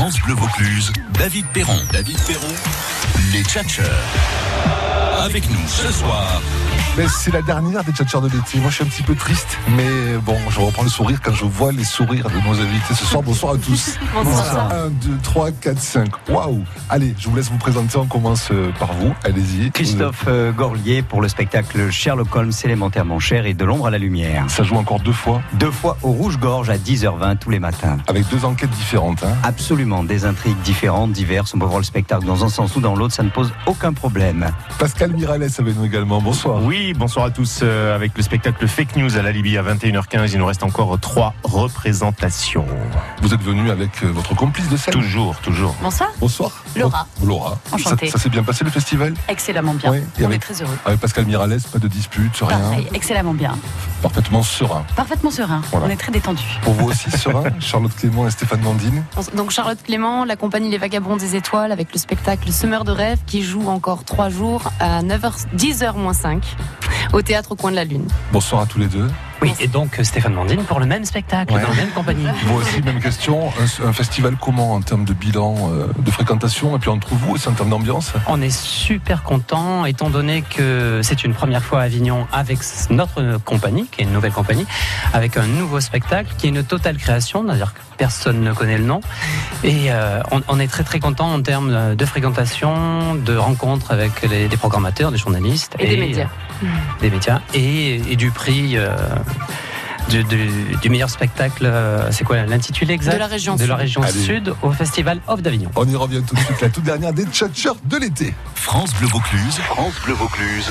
France Bleu Vaucluse, David Perron. David Perron, les tchatcheurs. Avec nous ce soir, Mais c'est la dernière des tchatchers de l'été. Moi, je suis un petit peu triste, mais bon, je reprends le sourire quand je vois les sourires de nos invités ce soir. Bonsoir à tous. Bonsoir. 1, 2, 3, 4, 5. Waouh Allez, je vous laisse vous présenter. On commence euh, par vous. Allez-y. Christophe euh, Gorlier pour le spectacle Sherlock Holmes élémentaire mon cher et de l'ombre à la lumière. Ça joue encore deux fois, Deux fois au Rouge-Gorge à 10h20 tous les matins. avec deux enquêtes différentes. hein. Absolument, des intrigues différentes, diverses. On peut voir le spectacle dans un sens ou dans l'autre, ça ne pose aucun problème. Pascal Miralles avec nous également. Bonsoir. Oui, bonsoir à tous. euh, avec le spectacle Fake News à la Libye à 21h15, il nous reste encore trois représentations. Vous êtes venu avec euh, votre complice de scène. Toujours, toujours. Bonsoir. Bonsoir. Laura. Laura. Enchantée. Ça, ça s'est bien passé le festival? Excellemment bien. Oui, et On avec- est très heureux. Avec Pascal Miralles, pas de dispute, rien. Pareil, excellemment bien. Parfaitement serein. Parfaitement serein. Voilà. On est très détendu. Pour vous aussi, serein Charlotte Clément et Stéphane Mandine Donc Charlotte Clément, la compagnie Les Vagabonds des Étoiles avec le spectacle Semeur de rêve qui joue encore trois jours à 9h, 10h moins 5 au théâtre au coin de la Lune. Bonsoir à tous les deux. Oui, et donc euh, Stéphane Mandine pour le même spectacle, Ouais. dans la même compagnie. Moi aussi, même question. Un, un festival comment en termes de bilan, euh, de fréquentation et puis entre vous aussi en termes d'ambiance? On est super content étant donné que c'est une première fois à Avignon avec notre compagnie, qui est une nouvelle compagnie, avec un nouveau spectacle qui est une totale création, c'est-à-dire que personne ne connaît le nom. Et euh, on, on est très très content en termes de fréquentation, de rencontres avec les, des programmateurs, des journalistes Et des médias. euh, des médias et, et du prix. euh, du, du- du meilleur spectacle, euh, c'est quoi l'intitulé exact De la région De la sud. région Allez. sud au Festival Off d'Avignon. On y revient tout de suite. La toute dernière des tchatchers de l'été. France Bleu Vaucluse, France Bleu Vaucluse.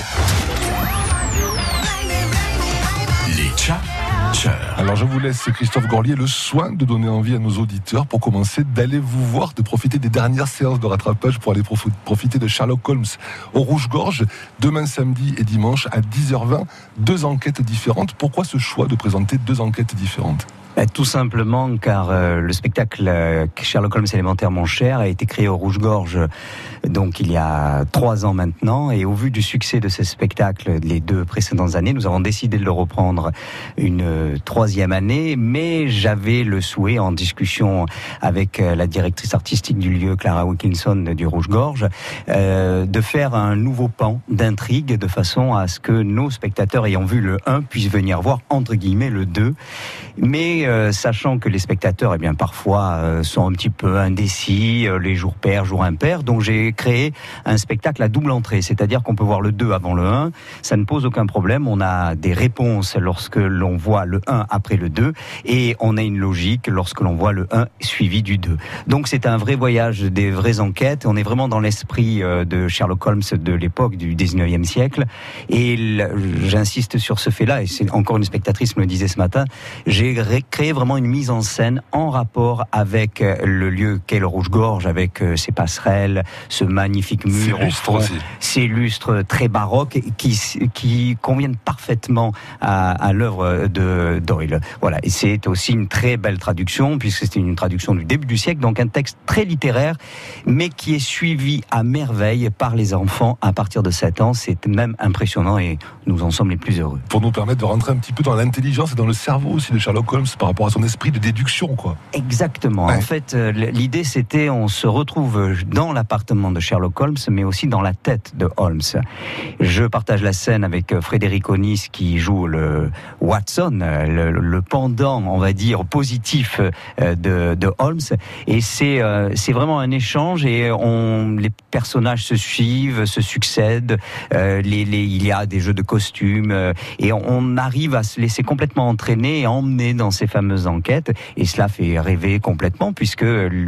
Alors je vous laisse, Christophe Gorlier, le soin de donner envie à nos auditeurs pour commencer d'aller vous voir, de profiter des dernières séances de rattrapage pour aller prof- profiter de Sherlock Holmes au Rouge-Gorge, demain samedi et dimanche à 10h20. Deux enquêtes différentes. Pourquoi ce choix de présenter deux enquêtes différentes? Euh, Tout simplement car euh, le spectacle euh, Sherlock Holmes élémentaire mon cher a été créé au Rouge-Gorge donc il y a trois ans maintenant et au vu du succès de ce spectacle les deux précédentes années nous avons décidé de le reprendre une troisième année. Mais j'avais le souhait en discussion avec euh, la directrice artistique du lieu Clara Wilkinson du Rouge-Gorge euh, de faire un nouveau pan d'intrigue de façon à ce que nos spectateurs ayant vu le 1 puissent venir voir entre guillemets le 2 mais euh, sachant que les spectateurs, eh bien, parfois sont un petit peu indécis, les jours pairs, jours impairs, donc j'ai créé un spectacle à double entrée, c'est-à-dire qu'on peut voir le 2 avant le 1, ça ne pose aucun problème, on a des réponses lorsque l'on voit le 1 après le 2, et on a une logique lorsque l'on voit le 1 suivi du 2. Donc c'est un vrai voyage, des vraies enquêtes, on est vraiment dans l'esprit euh, de Sherlock Holmes de l'époque du 19e siècle, et j'insiste sur ce fait-là, et c'est encore une spectatrice me le disait ce matin, j'ai ré- créé vraiment une mise en scène en rapport avec euh, le lieu qu'est le Rouge-Gorge, avec euh, ses passerelles, ce magnifique mur, au fond, aussi. ces lustres très baroques qui, qui conviennent parfaitement à, à l'œuvre de Doyle. Voilà, et c'est aussi une très belle traduction, puisque c'est une traduction du début du siècle, donc un texte très littéraire, mais qui est suivi à merveille par les enfants à partir de 7 ans. C'est même impressionnant et nous en sommes les plus heureux. Pour nous permettre de rentrer un petit peu dans l'intelligence et dans le cerveau aussi de Sherlock Holmes par rapport à son esprit de déduction, quoi. Exactement. Ouais. En fait, euh, l'idée c'était on se retrouve dans l'appartement de Sherlock Holmes, mais aussi dans la tête de Holmes. Je partage la scène avec euh, Frédéric Onis qui joue le Watson, euh, le, pendant, on va dire, positif euh, de, Holmes. Et c'est vraiment un échange et on les personnages se suivent, se succèdent. Il y a des jeux de costumes et on, arrive à se laisser complètement entraîner et emmener dans ces fameuses enquêtes. Et cela fait rêver complètement puisque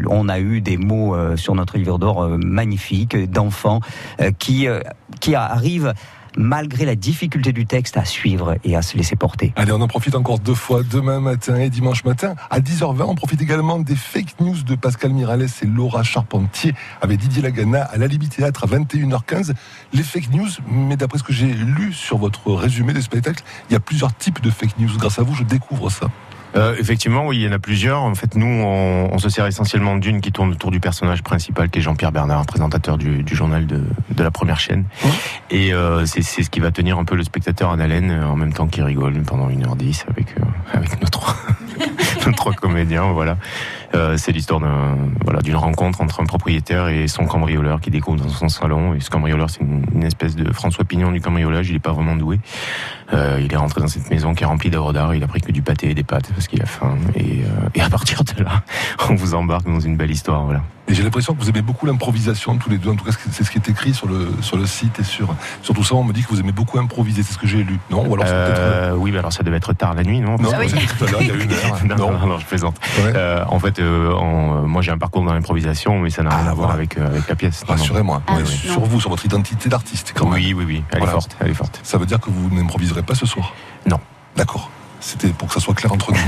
on a eu des mots sur notre livre d'or euh, magnifiques d'enfants euh, qui euh, qui arrivent malgré la difficulté du texte à suivre et à se laisser porter. Allez, on en profite encore deux fois, demain matin et dimanche matin. À 10h20, on profite également des fake news de Pascal Miralles et Laura Charpentier avec Didier Lagana à l'Alibi Théâtre à 21h15. Les fake news, mais d'après ce que j'ai lu sur votre résumé des spectacles, il y a plusieurs types de fake news. Grâce à vous, je découvre ça. Euh, effectivement, oui, il y en a plusieurs. En fait, nous, on, on se sert essentiellement d'une qui tourne autour du personnage principal, qui est Jean-Pierre Bernard, présentateur du, du journal de, de la première chaîne. Et euh, c'est c'est ce qui va tenir un peu le spectateur en haleine, euh, en même temps qu'il rigole pendant 1h10 avec, euh, avec nos trois, nos trois comédiens, voilà. Euh, c'est l'histoire d'un voilà d'une rencontre entre un propriétaire et son cambrioleur qui découvre dans son salon. Et ce cambrioleur, c'est une, espèce de François Pignon du cambriolage. Il est pas vraiment doué. Euh, il est rentré dans cette maison qui est remplie d'œuvres d'art. Il a pris que du pâté et des pâtes parce qu'il a faim. Et, euh, et à partir de là, on vous embarque dans une belle histoire. Voilà. Et j'ai l'impression que vous aimez beaucoup l'improvisation tous les deux. En tout cas, c'est ce qui est écrit sur le, sur le site et sur, sur tout ça. On me dit que vous aimez beaucoup improviser. C'est ce que j'ai lu. Non? Ou alors. Euh, oui, mais alors ça devait être tard la nuit, non? Non, oui. vous avez dit tout à l'heure, il y a une heure. non, non, non, je plaisante. Ouais. Euh, en fait, euh, en- moi j'ai un parcours dans l'improvisation, mais ça n'a Ah, rien à voir voilà. avec, euh, avec la pièce. Rassurez-moi. Ah, sur vous, sur votre identité d'artiste, quand même. Oui, oui, oui, elle Voilà. est forte, elle est forte. Ça veut dire que vous n'improviserez pas ce soir? Non. D'accord. C'était pour que ça soit clair entre nous.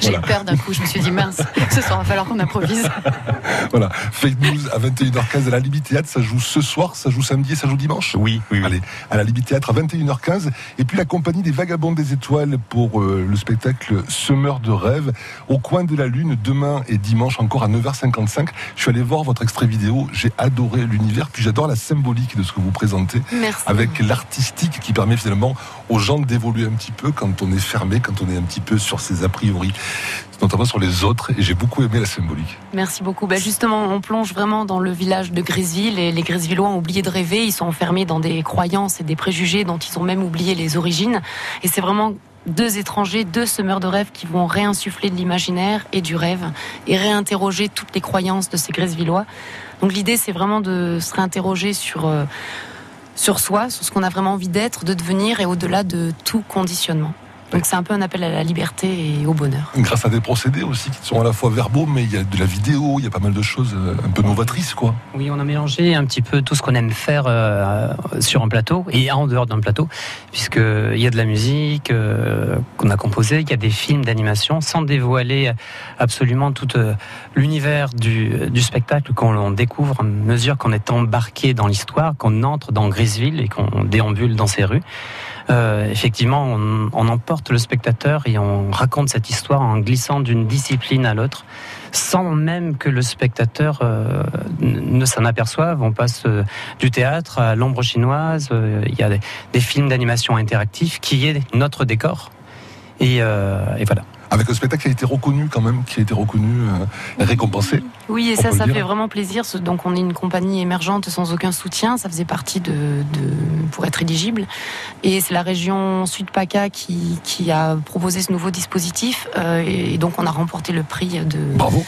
J'ai Voilà. eu peur d'un coup, je me suis dit mince, ce soir, il va falloir qu'on improvise. voilà. Fake news à 21h15 à la Libye Théâtre. Ça joue ce soir, ça joue samedi et ça joue dimanche? Oui, oui, oui. Allez, à la Libye Théâtre à 21h15. Et puis la compagnie des Vagabonds des Étoiles pour euh, le spectacle Semeur de rêve au coin de la Lune demain et dimanche encore à 9h55. Je suis allé voir votre extrait vidéo. J'ai adoré l'univers. Puis j'adore la symbolique de ce que vous présentez Merci. avec l'artistique qui permet finalement aux gens d'évoluer un petit peu quand on est fermé, quand on est un petit peu sur ses a priori, notamment sur les autres. Et j'ai beaucoup aimé la symbolique. Merci beaucoup. Bah justement, on plonge vraiment dans le village de Griseville et les Grisevillois ont oublié de rêver. Ils sont enfermés dans des croyances et des préjugés dont ils ont même oublié les origines. Et c'est vraiment deux étrangers, deux semeurs de rêve qui vont réinsuffler de l'imaginaire et du rêve et réinterroger toutes les croyances de ces Grisevillois. Donc l'idée, c'est vraiment de se réinterroger sur euh, sur soi, sur ce qu'on a vraiment envie d'être, de devenir et au-delà de tout conditionnement. Donc c'est un peu un appel à la liberté et au bonheur. Grâce à des procédés aussi qui sont à la fois verbaux, mais il y a de la vidéo, il y a pas mal de choses euh, un peu novatrices, quoi. Oui, on a mélangé un petit peu tout ce qu'on aime faire euh, sur un plateau et en dehors d'un plateau, puisqu'il y a de la musique euh, qu'on a composée, il y a des films d'animation, sans dévoiler absolument tout euh, l'univers du, du spectacle qu'on on découvre à mesure qu'on est embarqué dans l'histoire, qu'on entre dans Griseville et qu'on déambule dans ces rues. Euh, effectivement, on, emporte le spectateur et on raconte cette histoire en glissant d'une discipline à l'autre, sans même que le spectateur euh, ne s'en aperçoive. On passe euh, du théâtre à l'ombre chinoise. Il y a des, films d'animation interactifs qui est notre décor. Et voilà. Avec un spectacle qui a été reconnu quand même, qui a été reconnu, euh, récompensé. Oui, et ça, ça fait vraiment plaisir. Donc, on est une compagnie émergente sans aucun soutien. Ça faisait partie de, de pour être éligible. Et c'est la région Sud PACA qui, qui a proposé ce nouveau dispositif. Euh, et donc, on a remporté le prix de. Bravo,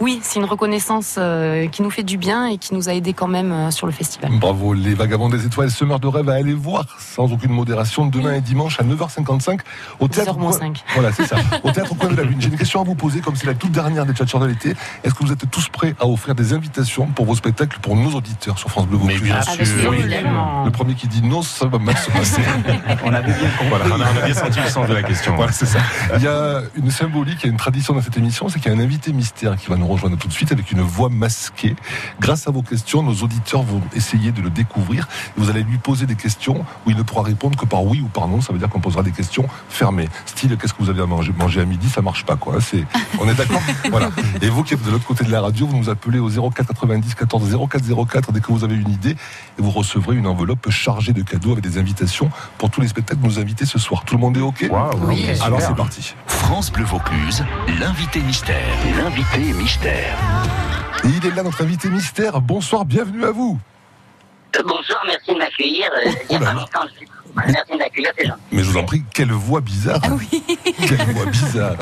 Oui, c'est une reconnaissance euh, qui nous fait du bien et qui nous a aidé quand même euh, sur le festival. bravo. Les Vagabonds des Étoiles, semeurs de rêve à aller voir sans aucune modération demain et dimanche à 9h55 au théâtre. 10h moins 5. Voilà, c'est ça. Au théâtre au coin de la Lune. J'ai une question à vous poser, comme c'est la toute dernière des tchatcheurs de l'été. Est-ce que vous êtes tous prêts à offrir des invitations pour vos spectacles pour nos auditeurs sur France Bleu Mais Vaucluse bien Avec sûr. Absolument. Le premier qui dit non, ça va mal se passer. On avait bien compris. Voilà. On a, on a bien senti le sens de la question. Voilà, c'est ça. Il y a une symbolique, il y a une tradition dans cette émission, c'est qu'il y a un invité mystère qui va nous rejoindre tout de suite avec une voix masquée. Grâce à vos questions, nos auditeurs vont essayer de le découvrir. Et vous allez lui poser des questions où il ne pourra répondre que par oui ou par non. Ça veut dire qu'on posera des questions fermées. Style, qu'est-ce que vous avez à manger, manger à midi? Ça marche pas, quoi. C'est, on est d'accord? Voilà. Et vous qui êtes de l'autre côté de la radio, vous nous appelez au 04 90 14 04 04 dès que vous avez une idée et vous recevrez une enveloppe chargée de cadeaux avec des invitations pour tous les spectacles de nos invités ce soir. Tout le monde est OK? Oui. Alors c'est parti. France Bleu Vaucluse, l'invité mystère. L'invité mystère. Il est là, notre invité mystère. Bonsoir, bienvenue à vous. Bonsoir, merci de m'accueillir. Euh, Il y a Oh là pas là. longtemps, je- Merci de m'accueillir, c'est gentil. Mais je vous en prie, quelle voix bizarre. Ah oui. Quelle voix bizarre.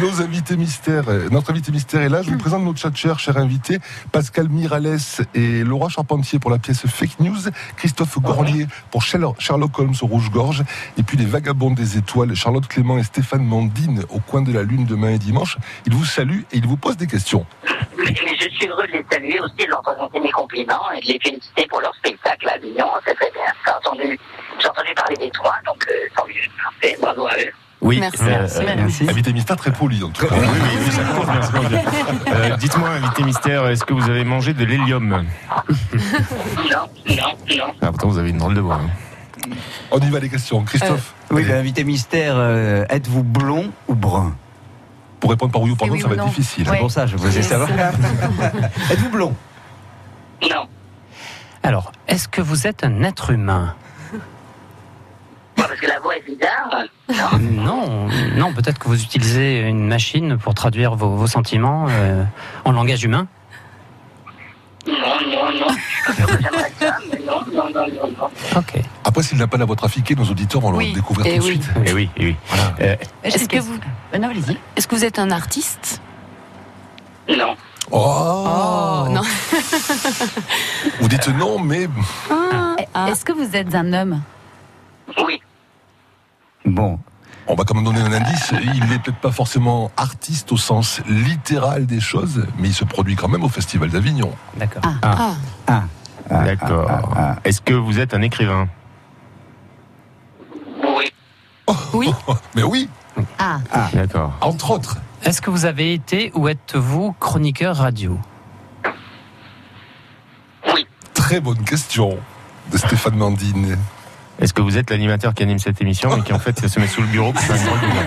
Nos invités mystères, euh, notre invité mystère est là. Je vous présente nos tchatchers, chers invités. Pascal Mirales et Laura Charpentier pour la pièce Fake News. Christophe Gorlier pour Sherlock Sherlock Holmes au Rouge-Gorge. Et puis les Vagabonds des Étoiles, Charlotte Clément et Stéphane Mandine au coin de la Lune demain et dimanche. Ils vous saluent et ils vous posent des questions. Mais je suis heureux de les saluer aussi, de leur présenter mes compliments et de les féliciter pour leur spectacle à Avignon. C'est très bien. J'ai entendu, j'ai entendu parler des trois, donc euh, tant mieux. Parfait, bravo à eux. Oui, Merci. euh, Merci. euh, Merci. Invité mystère très poli, en tout cas. Oui, oui, oui, ça. Euh, Dites-moi, invité mystère, est-ce que vous avez mangé de l'hélium Non, non, non. Ah, pourtant, vous avez une drôle de voix. hein. On y va les questions. Christophe, Oui, allez, l'invité mystère, euh, êtes-vous blond ou brun? Pour répondre par oui ou par Et non, oui ça va être difficile. C'est pour ça, je voulais savoir. êtes-vous blond? Non. Alors, est-ce que vous êtes un être humain parce que la voix est bizarre. Non. Non, non, peut-être que vous utilisez une machine pour traduire vos, vos sentiments euh, en langage humain. Non, non, non. J'aimerais ça, mais non, non, non, non, non. Ok. Après, s'il n'a pas l'avoir trafiqué, nos auditeurs vont Oui, le découvrir tout et de oui. suite. Eh oui, eh oui. Euh, Est-ce que vous, Euh, Non, allez-y. est-ce que vous êtes un artiste? Non. Oh, non. Vous dites non, mais Ah. Est-ce que vous êtes un homme? Oui. Bon, on va quand même donner un indice. Il n'est peut-être pas forcément artiste au sens littéral des choses, mais il se produit quand même au Festival d'Avignon. D'accord. Ah. ah, ah, D'accord. ah, ah, Est-ce que vous êtes un écrivain? Oui. Oui. Mais oui, Ah, D'accord. entre autres. Est-ce que vous avez été ou êtes-vous chroniqueur radio Très bonne question de Stéphane Mandine. Est-ce que vous êtes l'animateur qui anime cette émission et qui en fait se met sous le bureau pour faire une grande lumière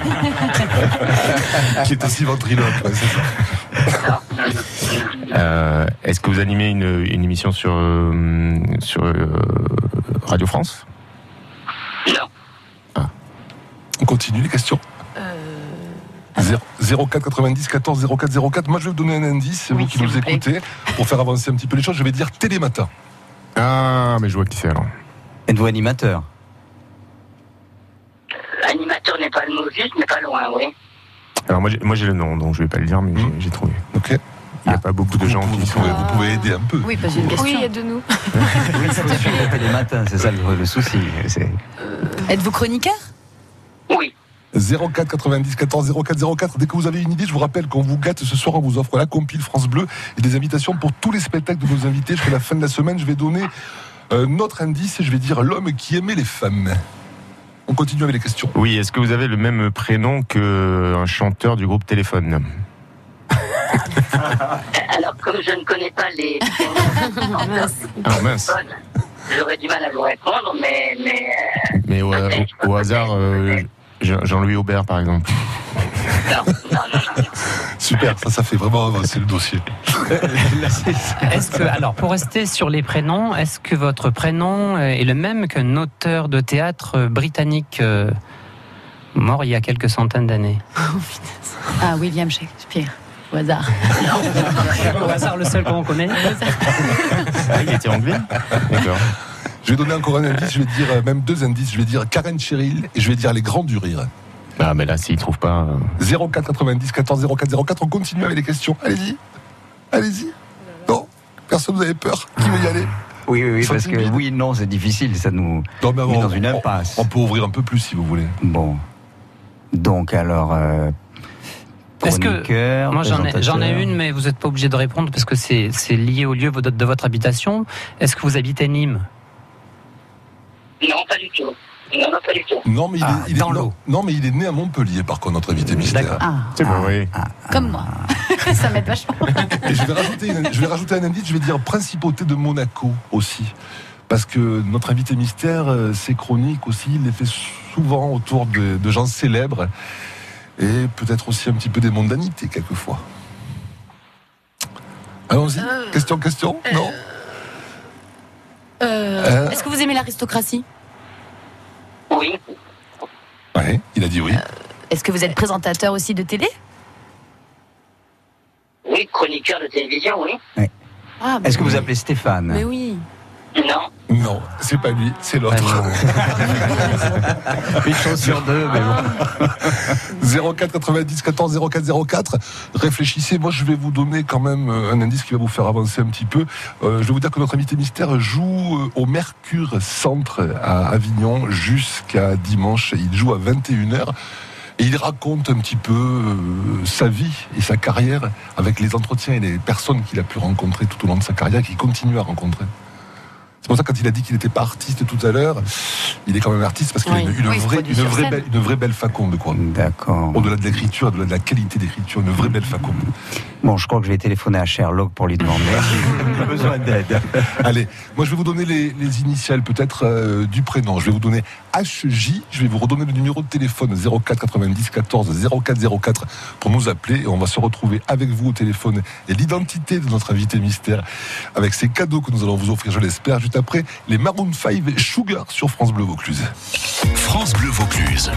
qui est aussi ventriloque. ouais, c'est ça. Euh, Est-ce que vous animez une, une émission sur, euh, sur euh, Radio France? Non. On continue les questions. Euh, 0 04 90 14 04 04. Moi, je vais vous donner un indice, Oui, vous qui nous écoutez, pour faire avancer un petit peu les choses. Je vais dire Télématin. Ah, mais je vois qui c'est alors. Êtes-vous animateur? Animateur n'est pas le mot juste, mais pas loin, oui. Alors moi j'ai- moi, j'ai le nom, donc je vais pas le dire, mais j'ai- Hmm. j'ai trouvé. Ok. Il n'y a pas beaucoup de gens qui sont... vous pouvez aider un peu. oui, pas une question. Oui, aide-nous. Oui, il faut suivre les matins, c'est ça le, le souci. C'est- Êtes-vous chroniqueur? Oui. 04 90 14 04 04. Dès que vous avez une idée, je vous rappelle qu'on vous gâte ce soir, on vous offre la compile France Bleu et des invitations pour tous les spectacles de nos invités. Jusqu'à la fin de la semaine, je vais donner un autre indice et je vais dire l'homme qui aimait les femmes. On continue avec les questions. Oui, est-ce que vous avez le même prénom qu'un chanteur du groupe Téléphone? Alors, comme je ne connais pas les Ah mince. j'aurais du mal à vous répondre, mais, mais euh, Mais au, au- au hasard, euh, Jean-Louis Aubert par exemple. non, non, non, non. Super, ça, ça fait vraiment avancer le dossier. Est-ce que, alors, pour rester sur les prénoms, est-ce que votre prénom est le même qu'un auteur de théâtre britannique euh, mort il y a quelques centaines d'années? Ah, William Shakespeare. Au hasard. Au hasard, le seul qu'on connaît Ah, il était anglais D'accord. Je vais donner encore un indice, je vais dire euh, même deux indices. Je vais dire Karen Cheryl et je vais dire les grands du rire. Ah, mais là, s'il trouve pas. euh, 04 90 14 04 04. On continue avec les questions. Allez-y. Allez-y. Non Personne, vous avez peur Qui veut y aller? Oui, oui, oui, parce que oui, non, c'est difficile, ça nous Non, mais met on- dans une impasse. On peut ouvrir un peu plus si vous voulez. Bon. Donc, alors. Euh, Est-ce que- Moi, j'en ai, ai une, mais vous n'êtes pas obligé de répondre parce que c'est lié au lieu de de votre habitation. Est-ce que vous habitez Nîmes? Non, pas du tout. Non, non, pas du tout. Non, mais il, Ah, est, il est- dans non, l'eau. non, mais il est né à Montpellier, par contre, notre invité mystère. Ah, C'est bon, oui. comme moi. Ça m'aide vachement. Et je vais, rajouter une- je vais rajouter un indice, je vais dire principauté de Monaco aussi. Parce que notre invité mystère, euh, ses chroniques aussi, il les fait souvent autour de, de gens célèbres et peut-être aussi un petit peu des mondanités quelquefois. Allons-y. Question, question? Non? Euh, Euh. Est-ce que vous aimez l'aristocratie? Oui. Ouais, il a dit oui. Est-ce que vous êtes présentateur aussi de télé? Oui, chroniqueur de télévision, oui. Ah, Est-ce que vous appelez Stéphane? Mais oui. Non. Non, c'est pas lui, c'est l'autre. Une chose sur deux, mais bon. 04 90 14 04 04. Réfléchissez. Moi, je vais vous donner quand même euh, un indice qui va vous faire avancer un petit peu. Euh, je vais vous dire que notre invité mystère joue euh, au Mercure Centre à Avignon jusqu'à dimanche. Il joue à 21h. Et il raconte un petit peu euh, sa vie et sa carrière avec les entretiens et les personnes qu'il a pu rencontrer tout au long de sa carrière, qu'il continue à rencontrer. C'est pour ça que quand il a dit qu'il n'était pas artiste tout à l'heure, il est quand même artiste parce qu'il Oui. a une, une Oui, vraie, une, vraie belle, une vraie belle faconde, quoi. D'accord. Au-delà de l'écriture, au-delà de la qualité d'écriture, une vraie belle faconde. Bon, je crois que je vais téléphoner à Sherlock pour lui demander. J'ai besoin d'aide. Allez, moi je vais vous donner les, les initiales peut-être euh, du prénom. Je vais vous donner HJ, je vais vous redonner le numéro de téléphone 04 90 14 04 04 pour nous appeler et on va se retrouver avec vous au téléphone et l'identité de notre invité mystère avec ces cadeaux que nous allons vous offrir, je l'espère, juste après les Maroon 5 Sugar sur France Bleu Vaucluse. France Bleu Vaucluse.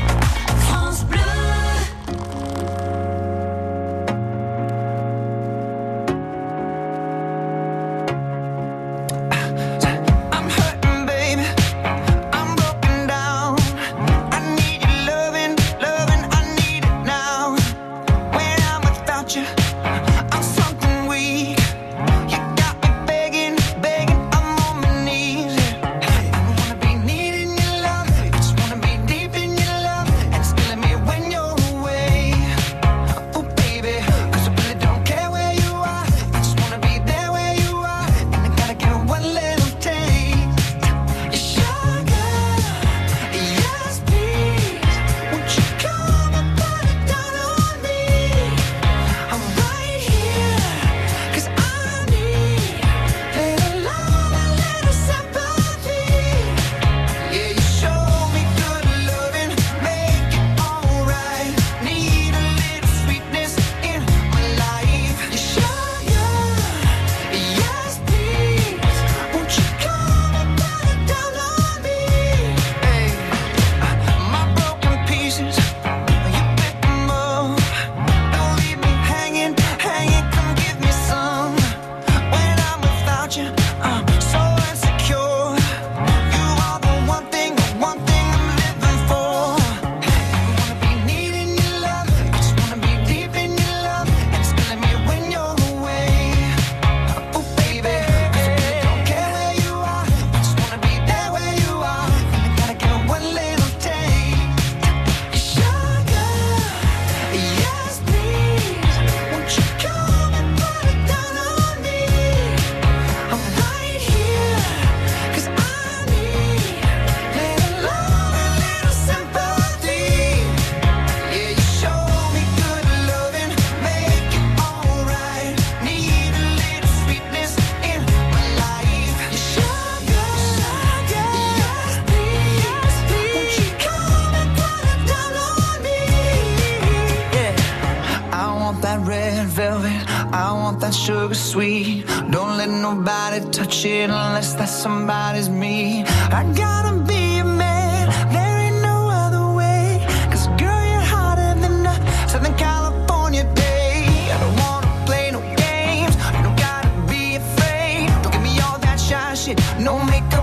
no makeup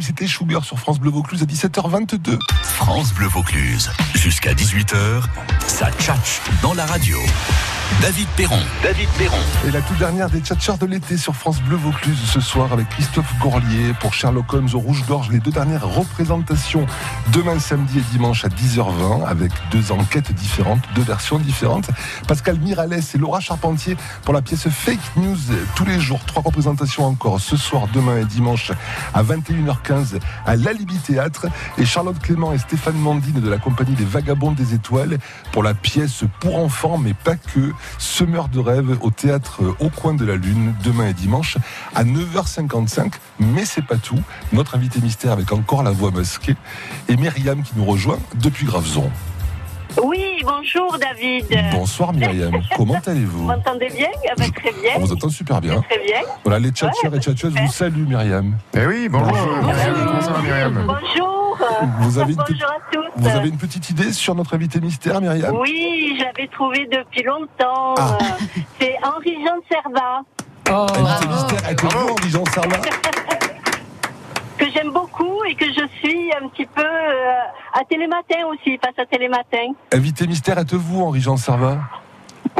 C'était Sugar sur France Bleu Vaucluse à 17h22. France Bleu Vaucluse, jusqu'à 18h, ça tchatche dans la radio. David Perron. David Perron. Et la toute dernière des tchatchers de l'été sur France Bleu Vaucluse ce soir avec Christophe Gorlier pour Sherlock Holmes au Rouge-Gorge. Les deux dernières représentations demain samedi et dimanche à 10h20 avec deux enquêtes différentes, deux versions différentes. Pascal Miralles et Laura Charpentier pour la pièce Fake News tous les jours. Trois représentations encore ce soir, demain et dimanche à 21h15 à l'Alibi Théâtre. Et Charlotte Clément et Stéphane Mandine de la compagnie des Vagabonds des Étoiles pour la pièce pour enfants mais pas que. Semeur de rêve au théâtre euh, Au coin de la lune, demain et dimanche à 9h55. Mais c'est pas tout. Notre invité mystère avec encore la voix masquée et Myriam qui nous rejoint depuis Graveson. Oui, bonjour David. Bonsoir Myriam, comment Vous allez-vous m'entendez bien Ah ben, Très bien. On vous entend super bien. Très bien. Voilà, les tchatcheurs et tchatcheuses vous saluent Myriam. Eh oui, bonjour. Comment ça va, Myriam Bonjour. Vous avez, une, Bonjour à tous. vous avez une petite idée sur notre invité mystère Myriam Oui, j'avais trouvé depuis longtemps. Ah. Euh, C'est Henri-Jean Servat, Oh, Invité bravo. mystère, êtes-vous Henri-Jean Sarlat que j'aime beaucoup et que je suis un petit peu euh, à Télématin aussi, passe à Télématin. Invité mystère, êtes-vous Henri-Jean Sarlat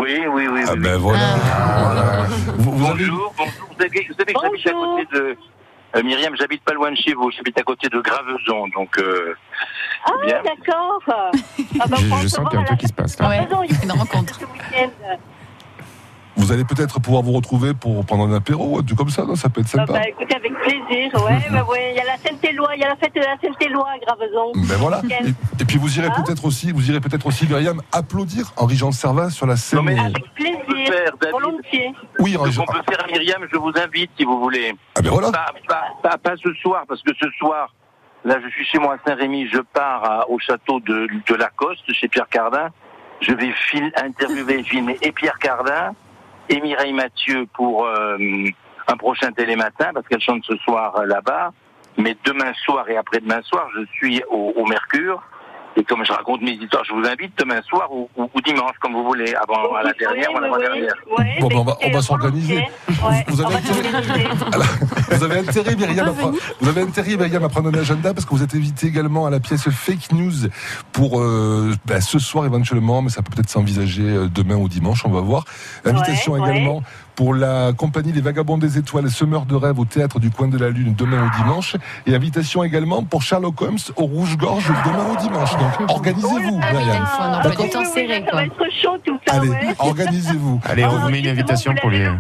Oui, oui, oui. Ah oui. ben voilà. Voilà. Vous, vous avez Bonjour, bonjour. Vous savez, vous savez que j'habite à côté de... Euh, Myriam, j'habite pas loin de chez vous, j'habite à côté de Graveson, donc... Euh, Ah, d'accord. Ah, ben, Je, sens qu'il y a un truc qui se passe là. Ouais, Raison, il y a une rencontre. Vous allez peut-être pouvoir vous retrouver pour prendre un apéro, tout comme ça, non? Ça peut être Ah, sympa. bah, écoutez, avec plaisir. Ouais, bah, ouais. Il y a la Sainte-Éloi, il y a la fête de la Sainte-Éloi à Graveson. Ben voilà. Et, et puis vous irez Hein peut-être aussi, vous irez peut-être aussi, Myriam, applaudir Henri-Jean Servat sur la scène. Non, mais- Avec plaisir, faire, volontiers. Oui, Henri-Jean. qu'on peut faire, Myriam, je vous invite, si vous voulez. Ah ben voilà. Pas, pas, pas, pas ce soir, parce que ce soir, là, je suis chez moi à Saint-Rémy, je pars à- au château de, de Lacoste, chez Pierre Cardin. Je vais fil, interviewer, filmer et Pierre Cardin et Mireille Mathieu pour euh, un prochain télématin, parce qu'elle chante ce soir euh, là-bas. Mais demain soir et après-demain soir, je suis au, au Mercure. Et comme je raconte mes histoires, je vous invite demain soir ou, ou- ou dimanche, comme vous voulez, avant à la dernière ou à l'avant-dernière. oui. Bon, bah, ben, on va- on va s'organiser. Ouais, Vous avez intérêt- vous avez intérêt, Myriam, à prendre, vous avez intérêt, Myriam, à prendre un agenda parce que vous êtes invité également à la pièce Fake News pour euh, ben, ce soir éventuellement, mais ça peut peut-être s'envisager euh, demain ou dimanche, on va voir. Invitation Ouais, ouais. Pour la compagnie Les Vagabonds des Étoiles, Semeurs de rêve au théâtre du Coin de la Lune demain ou dimanche. Et invitation également pour Sherlock Holmes au Rouge-Gorge demain ou dimanche. Donc organisez-vous, Ah, D'accord. temps serré, quoi. être chaud tout ça, Allez, ouais. organisez-vous. Allez, on Ah, vous met une invitation vous pour les. Holmes,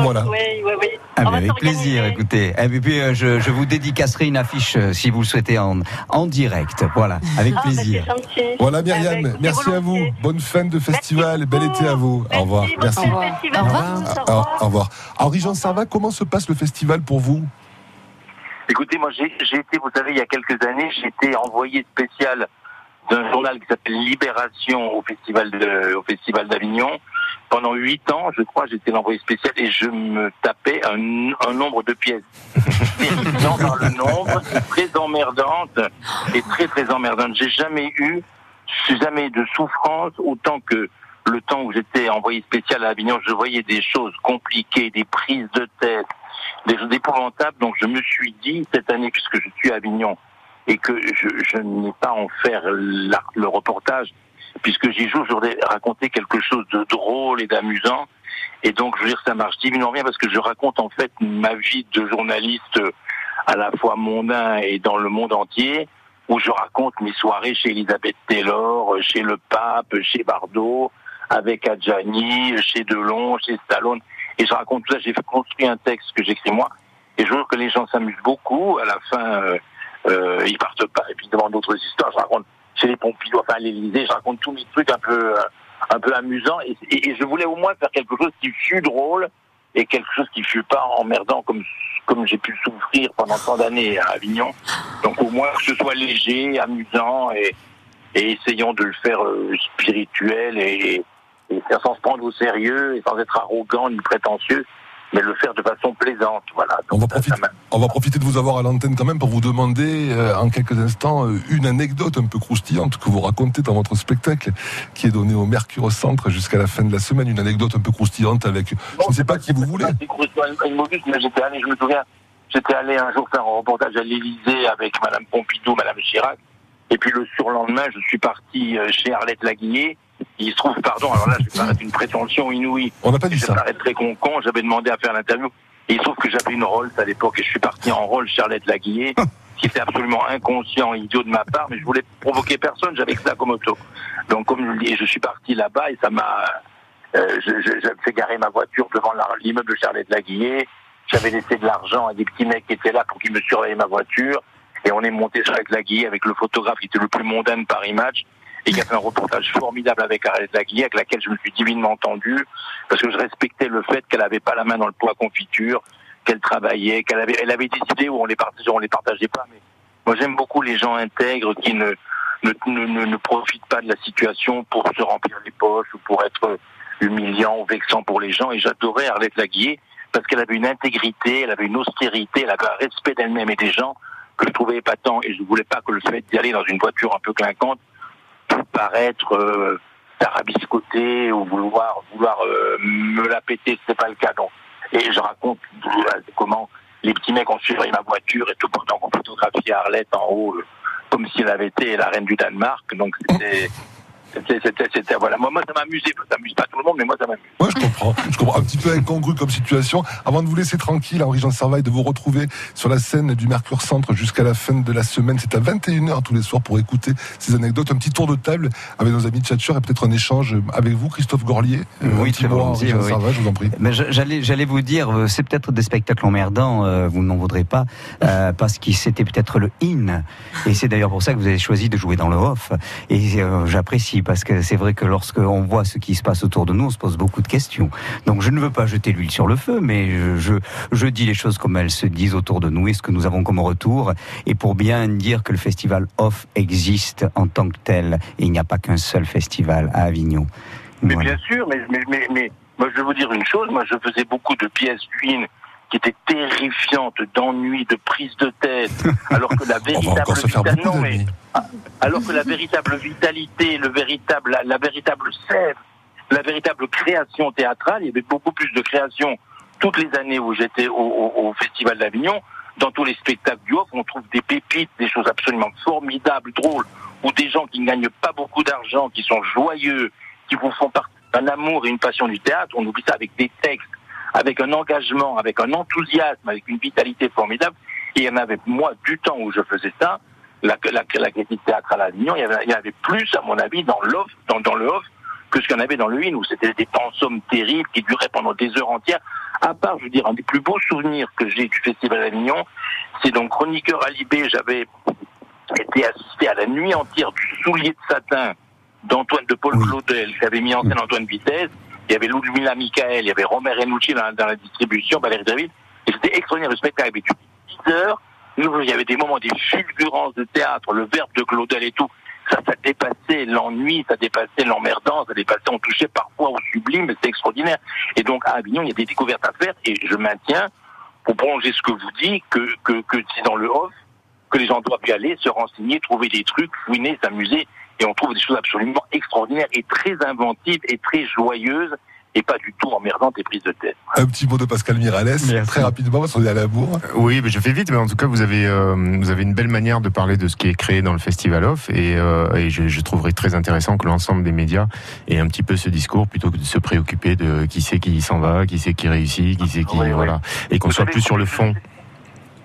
Voilà. Oui, oui, oui. Ah, avec plaisir, écoutez. Et puis, euh, je, je vous dédicacerai une affiche euh, si vous le souhaitez en, en direct. Voilà, avec Ah, bah, plaisir. Voilà, Ah, bah, Myriam, écoutez, merci à vous. Bonne fin de festival. Bel été à vous. Au revoir. Merci. Au revoir. Ah, Au revoir. Au revoir. Henri-Jean Servat, comment se passe le festival pour vous? Écoutez, moi j'ai été, vous savez, il y a quelques années, j'étais envoyé spécial d'un journal qui s'appelle Libération au festival de, au festival d'Avignon. Pendant huit ans, je crois, j'étais l'envoyé spécial et je me tapais un, un nombre de pièces terrifiant par le nombre, très emmerdante et très très emmerdante. J'ai jamais eu, jamais de souffrance autant que le temps où j'étais envoyé spécial à Avignon. Je voyais des choses compliquées, des prises de tête, des choses épouvantables. Donc je me suis dit cette année, puisque je suis à Avignon et que je, je n'ai pas en faire le reportage, puisque j'y joue, je voudrais raconter quelque chose de drôle et d'amusant. Et donc, je veux dire, ça marche divinement bien parce que je raconte en fait ma vie de journaliste à la fois mondain et dans le monde entier, où je raconte mes soirées chez Elisabeth Taylor, chez le pape, chez Bardot, avec Adjani, chez Delon, chez Stallone. Et je raconte tout ça. J'ai construit un texte que j'écris moi. Et je veux que les gens s'amusent beaucoup. À la fin, euh, euh, ils partent pas et puis demandent d'autres histoires. Je raconte chez les Pompidou, enfin à l'Élysée, je raconte tous mes trucs un peu, euh, un peu amusants. Et, et- je voulais au moins faire quelque chose qui fut drôle et quelque chose qui fut pas emmerdant comme comme j'ai pu souffrir pendant tant d'années à Avignon. Donc au moins que ce soit léger, amusant et, et essayons de le faire euh, spirituel et, et faire sans se prendre au sérieux et sans être arrogant ni prétentieux, mais le faire de façon plaisante. Voilà. On va, profiter, on va profiter de vous avoir à l'antenne quand même pour vous demander euh, en quelques instants euh, une anecdote un peu croustillante que vous racontez dans votre spectacle qui est donné au Mercure Centre jusqu'à la fin de la semaine. Une anecdote un peu croustillante avec, je ne sais pas qui vous voulez. J'étais allé, je me souviens, j'étais allé un jour faire un reportage à l'Élysée avec Madame Pompidou, Madame Chirac, et puis le surlendemain, je suis parti euh, chez Arlette Laguillet. Il se trouve, pardon, alors là, je vais paraître une prétention inouïe. On n'a pas dit Je ça. vais paraître très con, con, j'avais demandé à faire l'interview. Et il se trouve que j'avais une Rolls à l'époque et je suis parti en Rolls chez Arlette Laguillet, qui était absolument inconscient, idiot de ma part, mais je voulais provoquer personne, j'avais que ça comme auto. Donc, comme je le dis, je suis parti là-bas et ça m'a, euh, je, je, je fait garer ma voiture devant l'immeuble de Charlotte Laguillet. J'avais laissé de l'argent à des petits mecs qui étaient là pour qu'ils me surveillent ma voiture. Et on est monté sur Arlette Laguillet avec le photographe qui était le plus mondain de Paris Match et qui a fait un reportage formidable avec Arlette Laguillet, avec laquelle je me suis divinement entendu parce que je respectais le fait qu'elle avait pas la main dans le pot à confiture, qu'elle travaillait, qu'elle avait, elle avait des idées où on les partageait, on les partageait pas. Mais moi, j'aime beaucoup les gens intègres qui ne, ne, ne, ne, ne profite pas de la situation pour se remplir les poches ou pour être humiliant ou vexant pour les gens. Et j'adorais Arlette Laguier parce qu'elle avait une intégrité, elle avait une austérité, elle avait un respect d'elle-même et des gens que je trouvais épatant. Et je voulais pas que le fait d'y aller dans une voiture un peu clinquante paraître euh, tarabiscoté ou vouloir vouloir euh, me la péter. C'est pas le cas. Donc. Et je raconte comment les petits mecs ont surveillé ma voiture et tout pendant qu'on photographiait Arlette en haut, euh, comme si elle avait été la reine du Danemark. Donc c'était, c'était, voilà. Moi, moi, ça m'amusait. Ça m'amuse pas tout le monde, mais moi, ça m'amuse. Moi, je comprends. Je comprends. Un petit peu incongru comme situation. Avant de vous laisser tranquille, Henri Jean Servaille, de vous retrouver sur la scène du Mercure Centre jusqu'à la fin de la semaine. C'est à 21h tous les soirs pour écouter ces anecdotes. Un petit tour de table avec nos amis de Tchatcher et peut-être un échange avec vous, Christophe Gorlier. Euh, Oui, très Jean oui. Servaille, je vous en prie. Mais j'allais, j'allais vous dire, euh, c'est peut-être des spectacles emmerdants, euh, vous n'en voudrez pas, euh, parce que c'était peut-être le in, et c'est d'ailleurs pour ça que vous avez choisi de jouer dans le off. Et euh, j'apprécie parce que c'est vrai que lorsque on voit ce qui se passe autour de nous, on se pose beaucoup de questions. Donc je ne veux pas jeter l'huile sur le feu, mais je, je, je dis les choses comme elles se disent autour de nous et ce que nous avons comme retour, et pour bien dire que le festival off existe en tant que tel, et il n'y a pas qu'un seul festival à Avignon. Mais Voilà. bien sûr, mais, mais, mais, mais moi je vais vous dire une chose, moi je faisais beaucoup de pièces une qui étaient terrifiantes, d'ennui, de prise de tête, alors que la véritable encore se faire vita- beaucoup non, mais- d'amis. alors que la véritable vitalité, le véritable, la, la véritable sève, la véritable création théâtrale, il y avait beaucoup plus de création toutes les années où j'étais au, au- au Festival d'Avignon. Dans tous les spectacles du off, on trouve des pépites, des choses absolument formidables, drôles, ou des gens qui ne gagnent pas beaucoup d'argent, qui sont joyeux, qui vous font part d'un amour et une passion du théâtre. On oublie ça avec des textes, avec un engagement, avec un enthousiasme, avec une vitalité formidable. Et il y en avait, moi, du temps où je faisais ça, la, la, la critique théâtrale à Avignon, il il y en avait plus, à mon avis, dans l'off, dans, dans le off, que ce qu'il y en avait dans le in, où c'était des pensums terribles qui duraient pendant des heures entières. À part, je veux dire, un des plus beaux souvenirs que j'ai du Festival d'Avignon, c'est donc chroniqueur à Libé, j'avais été assisté à la nuit entière du soulier de satin d'Antoine de Paul. Claudel, qui avait mis en scène Antoine Vitesse. Il y avait Ludmila Michael, il y avait Romer Renucci dans, dans la distribution, Valérie David. Et c'était extraordinaire. Le spectacle avait duré 10 heures. Nous, il y avait des moments, des fulgurances de théâtre, le verbe de Claudel et tout. Ça, ça dépassait l'ennui, ça dépassait l'emmerdant, ça dépassait, on touchait parfois au sublime, c'était extraordinaire. Et donc, à Avignon, il y a des découvertes à faire, et je maintiens, pour prolonger ce que vous dites, que, que, que c'est dans le off, que les gens doivent y aller, se renseigner, trouver des trucs, fouiner, s'amuser, et on trouve des choses absolument extraordinaires et très inventives et très joyeuses, et pas du tout emmerdantes et prises de tête. Un petit mot de Pascal Miralles, Merci. très rapidement, parce qu'on est à la bourre. Oui, mais je fais vite, mais en tout cas, vous avez, euh, vous avez une belle manière de parler de ce qui est créé dans le Festival Off, et, euh, et je, je trouverais très intéressant que l'ensemble des médias aient un petit peu ce discours plutôt que de se préoccuper de qui c'est qui s'en va, qui c'est qui réussit, qui c'est qui, Oui, oui. voilà, et qu'on soit savez, plus sur le fond.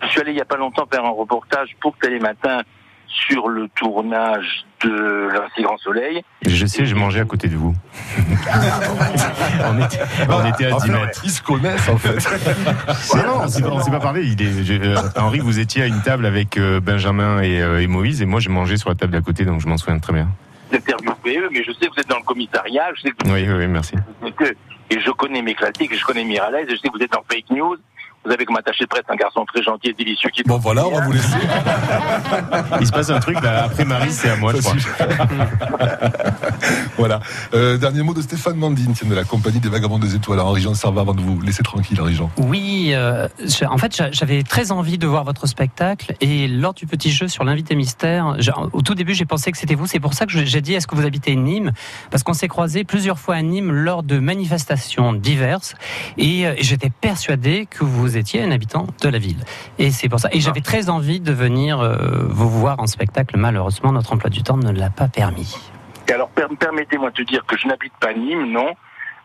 Je suis allé il y a pas longtemps faire un reportage pour Télé Matin sur le tournage de l'Inci Grand Soleil. Je sais, je mangeais à côté de vous. on, était, on était à En 10 fait, mètres. Ils se connaissent, en fait. C'est non, on s'est pas, on s'est pas parlé. Il est, je- euh, Henri, vous étiez à une table avec euh, Benjamin et, euh, et Moïse, et moi, je mangeais sur la table d'à côté, donc je m'en souviens très bien. Interview PE, mais je sais que vous êtes dans le commissariat, je sais que, Oui, oui, oui, merci. que- et je connais mes classiques, je connais Miralles, je sais que vous êtes dans fake news. Vous avez comme attaché de presse un garçon très gentil et délicieux qui Bon, voilà, on va vous laisser. Il se passe un truc, là, après Marie, c'est à moi, je crois. voilà. Euh, dernier mot de Stéphane Mandine, tiens, de la compagnie des Vagabonds des Étoiles. Henri Jean Serva, avant de vous laisser tranquille, Henri Jean. Oui, euh, en fait, j'a- j'avais très envie de voir votre spectacle et lors du petit jeu sur l'invité mystère, au tout début, j'ai pensé que c'était vous. C'est pour ça que j'ai dit est-ce que vous habitez Nîmes? Parce qu'on s'est croisés plusieurs fois à Nîmes lors de manifestations diverses et, euh, et j'étais persuadé que vous étiez un habitant de la ville. Et c'est pour ça. Et j'avais très envie de venir euh, vous voir en spectacle. Malheureusement, notre emploi du temps ne l'a pas permis. Et alors, per- permettez-moi de te dire que je n'habite pas Nîmes, non,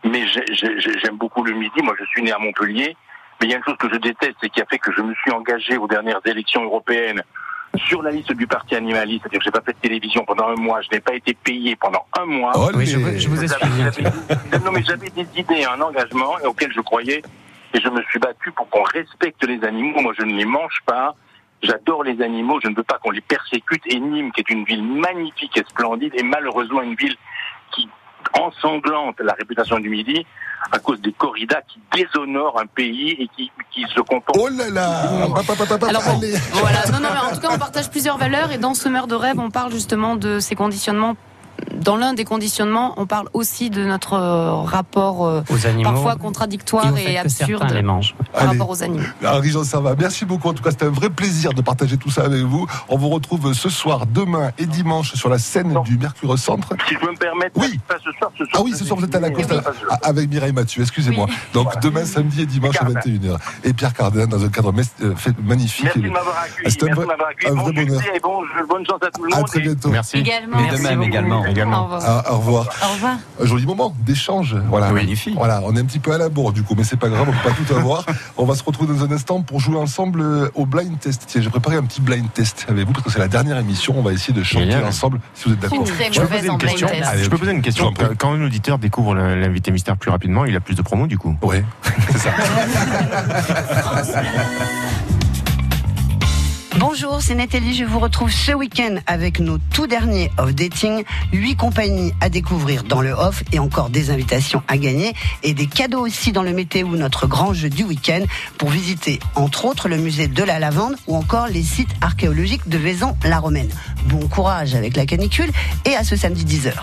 mais j'ai- j'ai- j'ai- j'aime beaucoup le Midi. Moi, je suis né à Montpellier. Mais il y a une chose que je déteste, c'est qui a fait que je me suis engagé aux dernières élections européennes sur la liste du parti animaliste. C'est-à-dire que j'ai pas fait de télévision pendant un mois. Je n'ai pas été payé pendant un mois. Oh, Oui, je, mais- vous- je vous ai non, mais j'avais des idées, un engagement et auquel je croyais. Et je me suis battu pour qu'on respecte les animaux. Moi, je ne les mange pas. J'adore les animaux. Je ne veux pas qu'on les persécute. Et Nîmes, qui est une ville magnifique et splendide, est malheureusement une ville qui, en sanglante la réputation du Midi à cause des corridas qui déshonorent un pays et qui, qui se comportent. Oh là là hop, Alors bon, voilà. Non, non, mais en tout cas, on partage plusieurs valeurs et dans Semeur de rêve, on parle justement de ces conditionnements. Dans l'un des conditionnements, on parle aussi de notre euh, rapport euh, Aux animaux. parfois contradictoire et absurde les mangent. par Allez. rapport aux animaux. Henri-Jean Servat, merci beaucoup. En tout cas, c'était un vrai plaisir de partager tout ça avec vous. On vous retrouve ce soir, demain et dimanche sur la scène Non. du Mercure Centre. Si je peux me permettre, Oui. pas ce soir, ce soir. Ah oui, ce soir vous êtes à la Costa ah, avec Mireille Mathieu, excusez-moi. Donc demain, samedi et dimanche à Cardin. 21h. Et Pierre Cardin dans un cadre euh, fait- magnifique. Merci de m'avoir accueilli. C'était un Merci vrai- de m'avoir accueilli. un Bon vrai bonheur. et bon, bonne chance à tout le À monde. très et- bientôt. Merci. Également. Mais même également. Au Également. revoir. Ah, au revoir. Au revoir. Un joli moment d'échange. Voilà. Magnifique. Voilà, on est un petit peu à la bourre du coup, mais c'est pas grave, on peut pas tout avoir. On va se retrouver dans un instant pour jouer ensemble euh, au blind test. Tiens, j'ai préparé un petit blind test avec vous parce que c'est la dernière émission. On va essayer de chanter Génial. ensemble si vous êtes d'accord. Je peux poser une question. Allez, Je peux poser une question. Quand un auditeur découvre l'invité mystère plus rapidement, il a plus de promos du coup. Ouais, c'est ça. Bonjour, c'est Nathalie. Je vous retrouve ce week-end avec nos tout derniers off dating. Huit compagnies à découvrir dans le off et encore des invitations à gagner et des cadeaux aussi dans le météo, notre grand jeu du week-end pour visiter entre autres le musée de la lavande ou encore les sites archéologiques de Vaison-la-Romaine. Bon courage avec la canicule et à ce samedi 10h.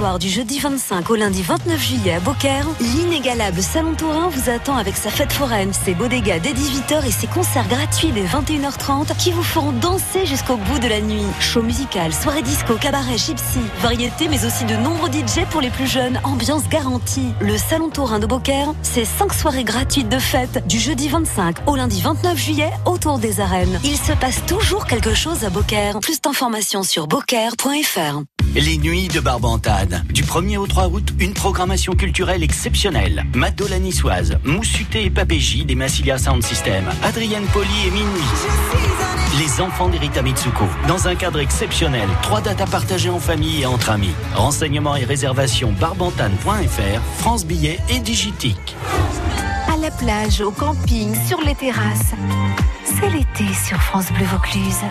Soirs du jeudi 25 au lundi 29 juillet à Beaucaire, l'inégalable Salon Tourin vous attend avec sa fête foraine, ses bodegas dès 18h et ses concerts gratuits dès 21h30 qui vous feront danser jusqu'au bout de la nuit. Show musical, soirée disco, cabaret, gypsy, variété mais aussi de nombreux DJ pour les plus jeunes, ambiance garantie. Le Salon Tourin de Beaucaire, c'est 5 soirées gratuites de fête du jeudi 25 au lundi 29 juillet autour des arènes. Il se passe toujours quelque chose à Beaucaire. Plus d'informations sur beaucaire.fr. Les nuits de Barbantane. Du 1er au 3 août, une programmation culturelle exceptionnelle. Mado la niçoise, Moussuté et Papéji des Massilia Sound System, Adrienne Poli et Minuit. Les enfants d'Erita Mitsuko. Dans un cadre exceptionnel, trois dates à partager en famille et entre amis. Renseignements et réservations barbantane.fr, France Billets et Digitique. À la plage, au camping, sur les terrasses. C'est l'été sur France Bleu Vaucluse.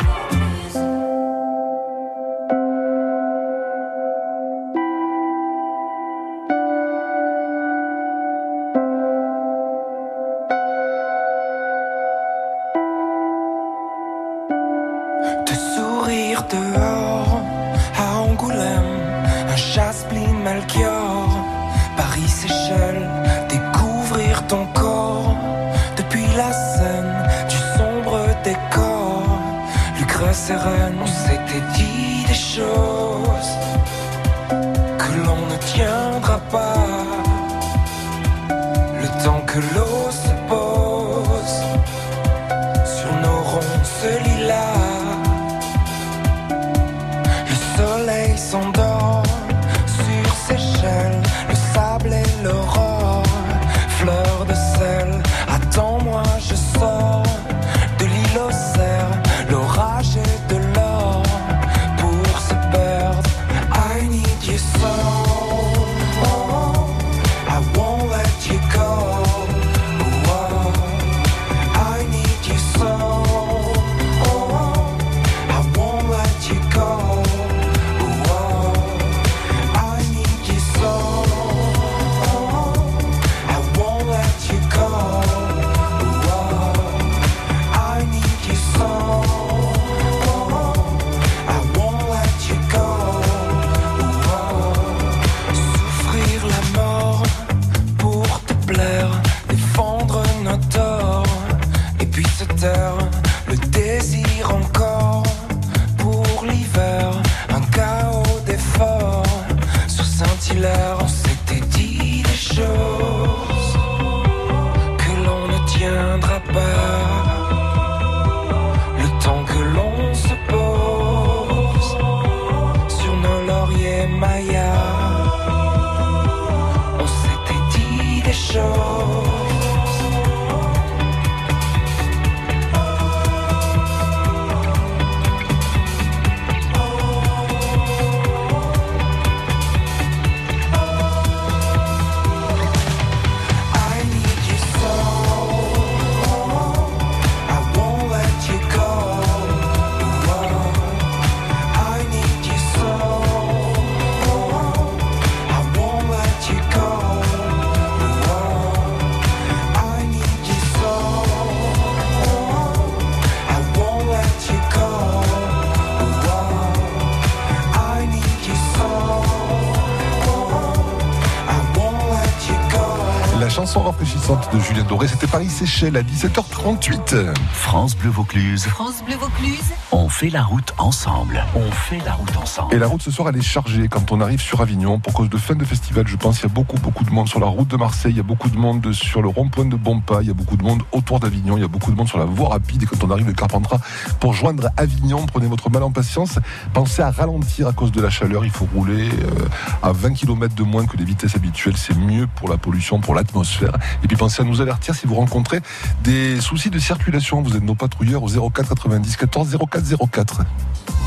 De Julien Doré. C'était Paris-Séchelles à 17h38. France Bleu Vaucluse. France Bleu Vaucluse. On fait la route ensemble. On fait la route ensemble. Et la route ce soir, elle est chargée quand on arrive sur Avignon. Pour cause de fin de festival, je pense, il y a beaucoup, beaucoup de monde sur la route de Marseille. Il y a beaucoup de monde sur le rond-point de Bompa. Il y a beaucoup de monde autour d'Avignon. Il y a beaucoup de monde sur la voie rapide. Et quand on arrive de Carpentras, pour joindre Avignon, prenez votre mal en patience. Pensez à ralentir à cause de la chaleur. Il faut rouler euh, à 20 km de moins que les vitesses habituelles. C'est mieux pour la pollution, pour l'atmosphère. Et puis pensez à nous avertir si vous rencontrez des soucis de circulation. Vous êtes nos patrouilleurs au 04 90 14 04 04.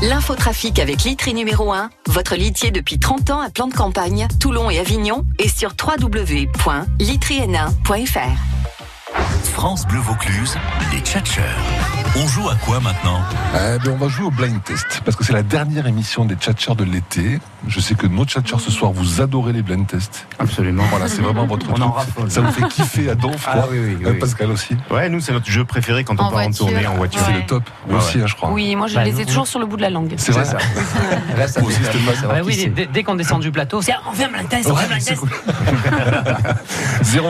L'infotrafic avec Litry numéro 1, votre litier depuis 30 ans à plan de campagne, Toulon et Avignon, et sur www.litryn1.fr. France Bleu Vaucluse, les tchatcheurs. On joue à quoi maintenant? Eh ben, on va jouer au blind test parce que c'est la dernière émission des tchatchers de l'été. Je sais que nos tchatchers ce soir vous adorez les blind tests. Absolument. Voilà, c'est vraiment votre On truc. en raffole. Ça vous fait kiffer à donf, Ah quoi. oui, oui, Euh, oui. Pascal aussi. Ouais, nous, c'est notre jeu préféré quand on En part en tournée en voiture. Ouais. C'est le top. Ouais, aussi, ouais. hein, je crois. Oui, moi je Bah, les ai nous- toujours sur le bout de la langue. C'est vrai. ça. Là, ça Vous aussi, savoir Bah oui, dès, dès qu'on descend du plateau, c'est on fait un blind test, on fait un blind c'est test. cool.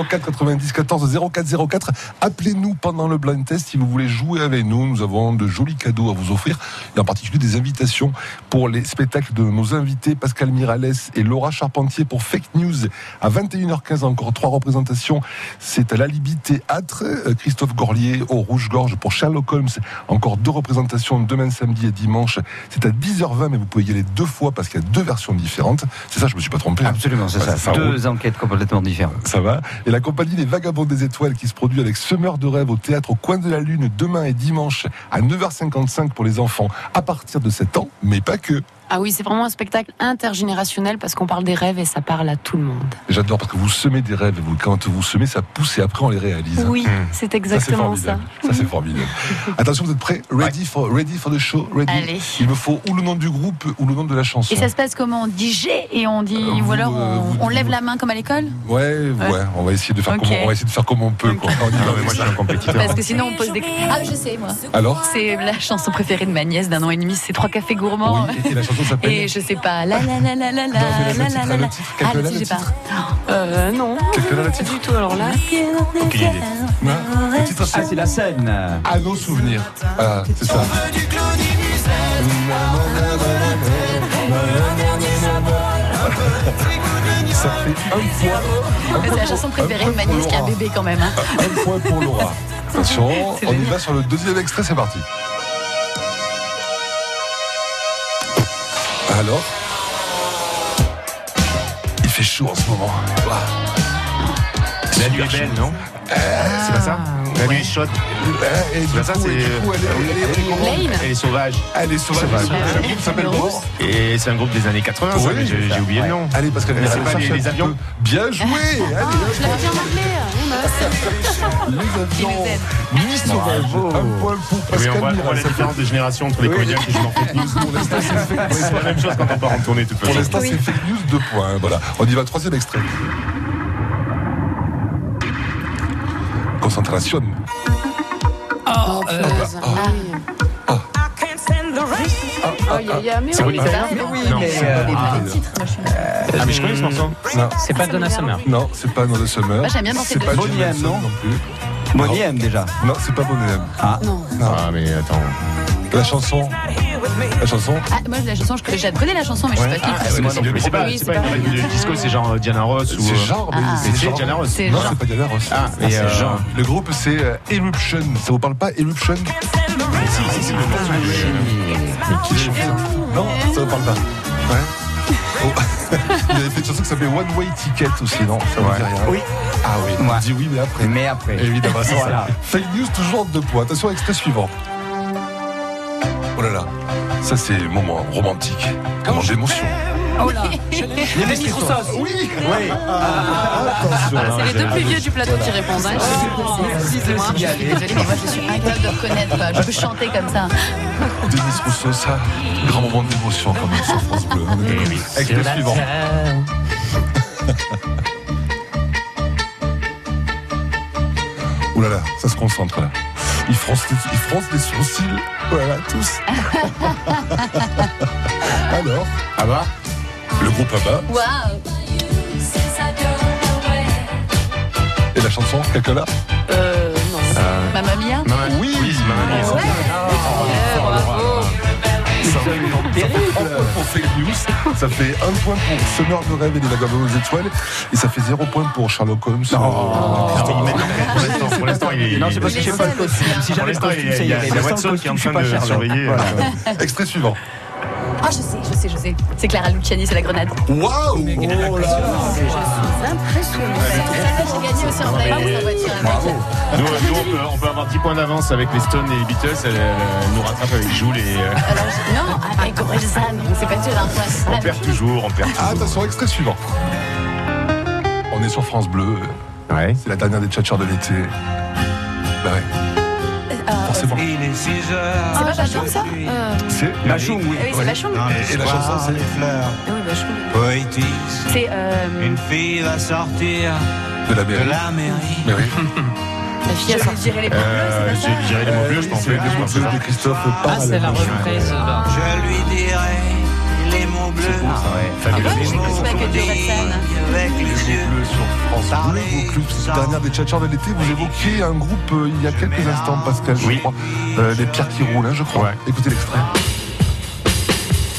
04 90 14 04 04. Appelez-nous pendant le blind test si vous voulez jouer avec nous. Nous avons de jolis cadeaux à vous offrir et en particulier des invitations pour les spectacles de nos invités Pascal Mirales et Laura Charpentier pour Fake News à 21h15. Encore trois représentations. C'est à l'Alibi Théâtre. Euh, Christophe Gorlier au Rouge-Gorge pour Sherlock Holmes. Encore deux représentations demain samedi et dimanche. C'est à 10h20 mais vous pouvez y aller deux fois parce qu'il y a deux versions différentes. C'est ça, je me suis pas trompé. hein. Absolument, c'est ça. Deux enquêtes complètement différentes. Ça va. Et la compagnie Les Vagabonds des Étoiles qui se produit avec Semeur de rêve au théâtre au coin de la Lune demain et dimanche à 9h55 pour les enfants à partir de 7 ans, mais pas que. Ah oui, c'est vraiment un spectacle intergénérationnel parce qu'on parle des rêves et ça parle à tout le monde. J'adore parce que vous semez des rêves et vous, quand vous semez, ça pousse et après on les réalise. Oui, Mmh. c'est exactement ça. Ça, c'est formidable. Attention, vous êtes prêts? Ready, for, ready for the show? Ready? Allez. Il me faut ou le nom du groupe ou le nom de la chanson. Et ça se passe comment? On dit G et on dit. Euh, ou alors euh, on, vous- on lève la main comme à l'école? Ouais, ouais, on va essayer de faire Ok. comme on va essayer de faire comme on peut. Quoi. On va. Non, mais moi, je suis un compétiteur. Parce que sinon on pose des. Ah, je sais moi. Alors? C'est la chanson préférée de ma nièce d'un an et demi, c'est Trois cafés gourmands. Oui, et- et la chanson s'appelle Et je sais pas, la la la la la la la la la Ah, le titre, j'ai pas. Euh, non. Quelqu'un Pas du tout, alors là. Aucune idée. Non Le titre Ah, c'est c'est la scène. À nos souvenirs. Ah, c'est ça. Ça fait un point. C'est la chanson préférée de ma nièce qui a un bébé quand même. hein. Un point pour Laura. Attention, C'est on y va sur le deuxième extrait, c'est parti. Alors Il fait chaud en ce moment. Ouah. La nuit est belle, non? Du C'est pas ça, et du coup, elle est- elle est- elle est comment Lane Elle est sauvage. Elle est sauvage. Sauvage. Le groupe s'appelle Et c'est un groupe des années 80, ça, Oui, mais j'ai oublié le nom. Allez, c'est pas cherche les- avions. Bien joué Allez, Je l'avais bien rappelé. Les avions. Sauvage. Un point pour Pascal on voit, la différence de génération entre les comédiens qui jouent en fake news. C'est la même chose quand on part en tournée, Pour l'instant, c'est fake news, deux points. Voilà. On y va, troisième extrait. Concentration. Oh, ah. Ah oui. Oh, il y a- il y a- mais C'est oui, euh, ah, Ah, mais je connais ce morceau. Non, C'est pas Donna Summer. non, c'est pas Another Summer. Moi, j'aime bien danser C'est pas Bonnie M, non plus. Bonnie M déjà. Non, c'est pas Bonnie M. Non. Non. Ah, mais attends. La chanson. La chanson. Ah, moi, la chanson, je, je connais la chanson, mais je sais pas qui. Ah, moi non plus. Mais c'est pas, Oui, c'est c'est pas pas une une disco, c'est genre euh, Diana Ross ou. C'est euh, genre, mais Ah. c'est C'est genre. Diana Ross. C'est Non, genre. c'est pas Diana Ross. Ah, mais c'est euh, genre. Le groupe, c'est euh, Eruption. Ça vous parle pas, Eruption? Si, si, si, le morceau, Mais qui ça Non, ça vous parle pas. Ouais. Oh. Il avait fait une chanson qui s'appelait One Way Ticket aussi, non Ça Ouais. dit rien Oui. Ah oui, on Ouais. dit oui, mais après. Mais après. Évidemment, c'est Voilà. ça. Fake news, toujours en deux points. Attention, extrait suivant. Oh là là, ça c'est moment romantique, moment d'émotion. Oh là Les Denis Roussos Oui Oui. Attention. Ah, c'est les deux plus vieux du plateau qui répondent. hein. Je suis désolée, mais moi, je suis incapable de reconnaître. quoi. Je peux chanter comme ça. Denis Rousseau, ça, grand moment d'émotion quand même sur France Bleu. Est d'accord. Extrait suivant. Ouh là là, ça se concentre là. Ils froncent, les- ils froncent les sourcils. Voilà, tous. Alors, Ah bah le groupe ABBA. Waouh Et la chanson, quelqu'un là? Euh, non. Mamma Mia? Maman, oui, oui, Maman Mia. Ouais, bravo. Ça fait un point pour Fake News, ça fait un point pour de rêve et les vagabonds aux étoiles, et ça fait zéro point pour Sherlock Holmes. Non, met- pour l'instant- Pour l'instant, il est. Non, c'est parce que j'ai pas le costume. Si Pour j'avais le il costume, y a- il y Watson qui est en train je de pas surveiller. Euh, Extrait suivant. Ah, je sais, je sais, je sais. C'est Clara Luciani, c'est la grenade. Waouh oh là Je suis impressionnée. J'ai gagné aussi en la voiture. Bravo Nous, nous, on, peut, on peut avoir 10 points d'avance avec les Stones et les Beatles. Elle, nous rattrape avec Joule et. euh, Alors, non, avec Orelsan, donc c'est pas dur. hein. on perd toujours, on perd Ah, toujours. attention, extrait suivant. On est sur France Bleu, Ouais. c'est la dernière des tchatcheurs de l'été. Bah ouais, forcément. C'est pas Bachoum, ça Euh, C'est Bachoum, oui. Oui, c'est Bachoum. Et, et la chanson, c'est. Oui, Bachoum. C'est. euh, Une fille va sortir De la mairie. de la mairie. Mais oui. La fille a sorti. les mots bleus, Euh, c'est ça j'ai- les mots bleus, je pense. C'est les mots bleus de Christophe Ah, c'est la reprise. Je lui dirai les mots bleus. Fabuleux. Ah, je connais pas que du. Avec les yeux. Sur France Bleu, vos clubs, cette dernière des tchatcheurs de l'été, vous évoquiez un groupe euh, il y a quelques instants, Pascal, je Oui. crois. Euh, les pierres qui roulent, hein, je crois. Ouais. Écoutez l'extrait.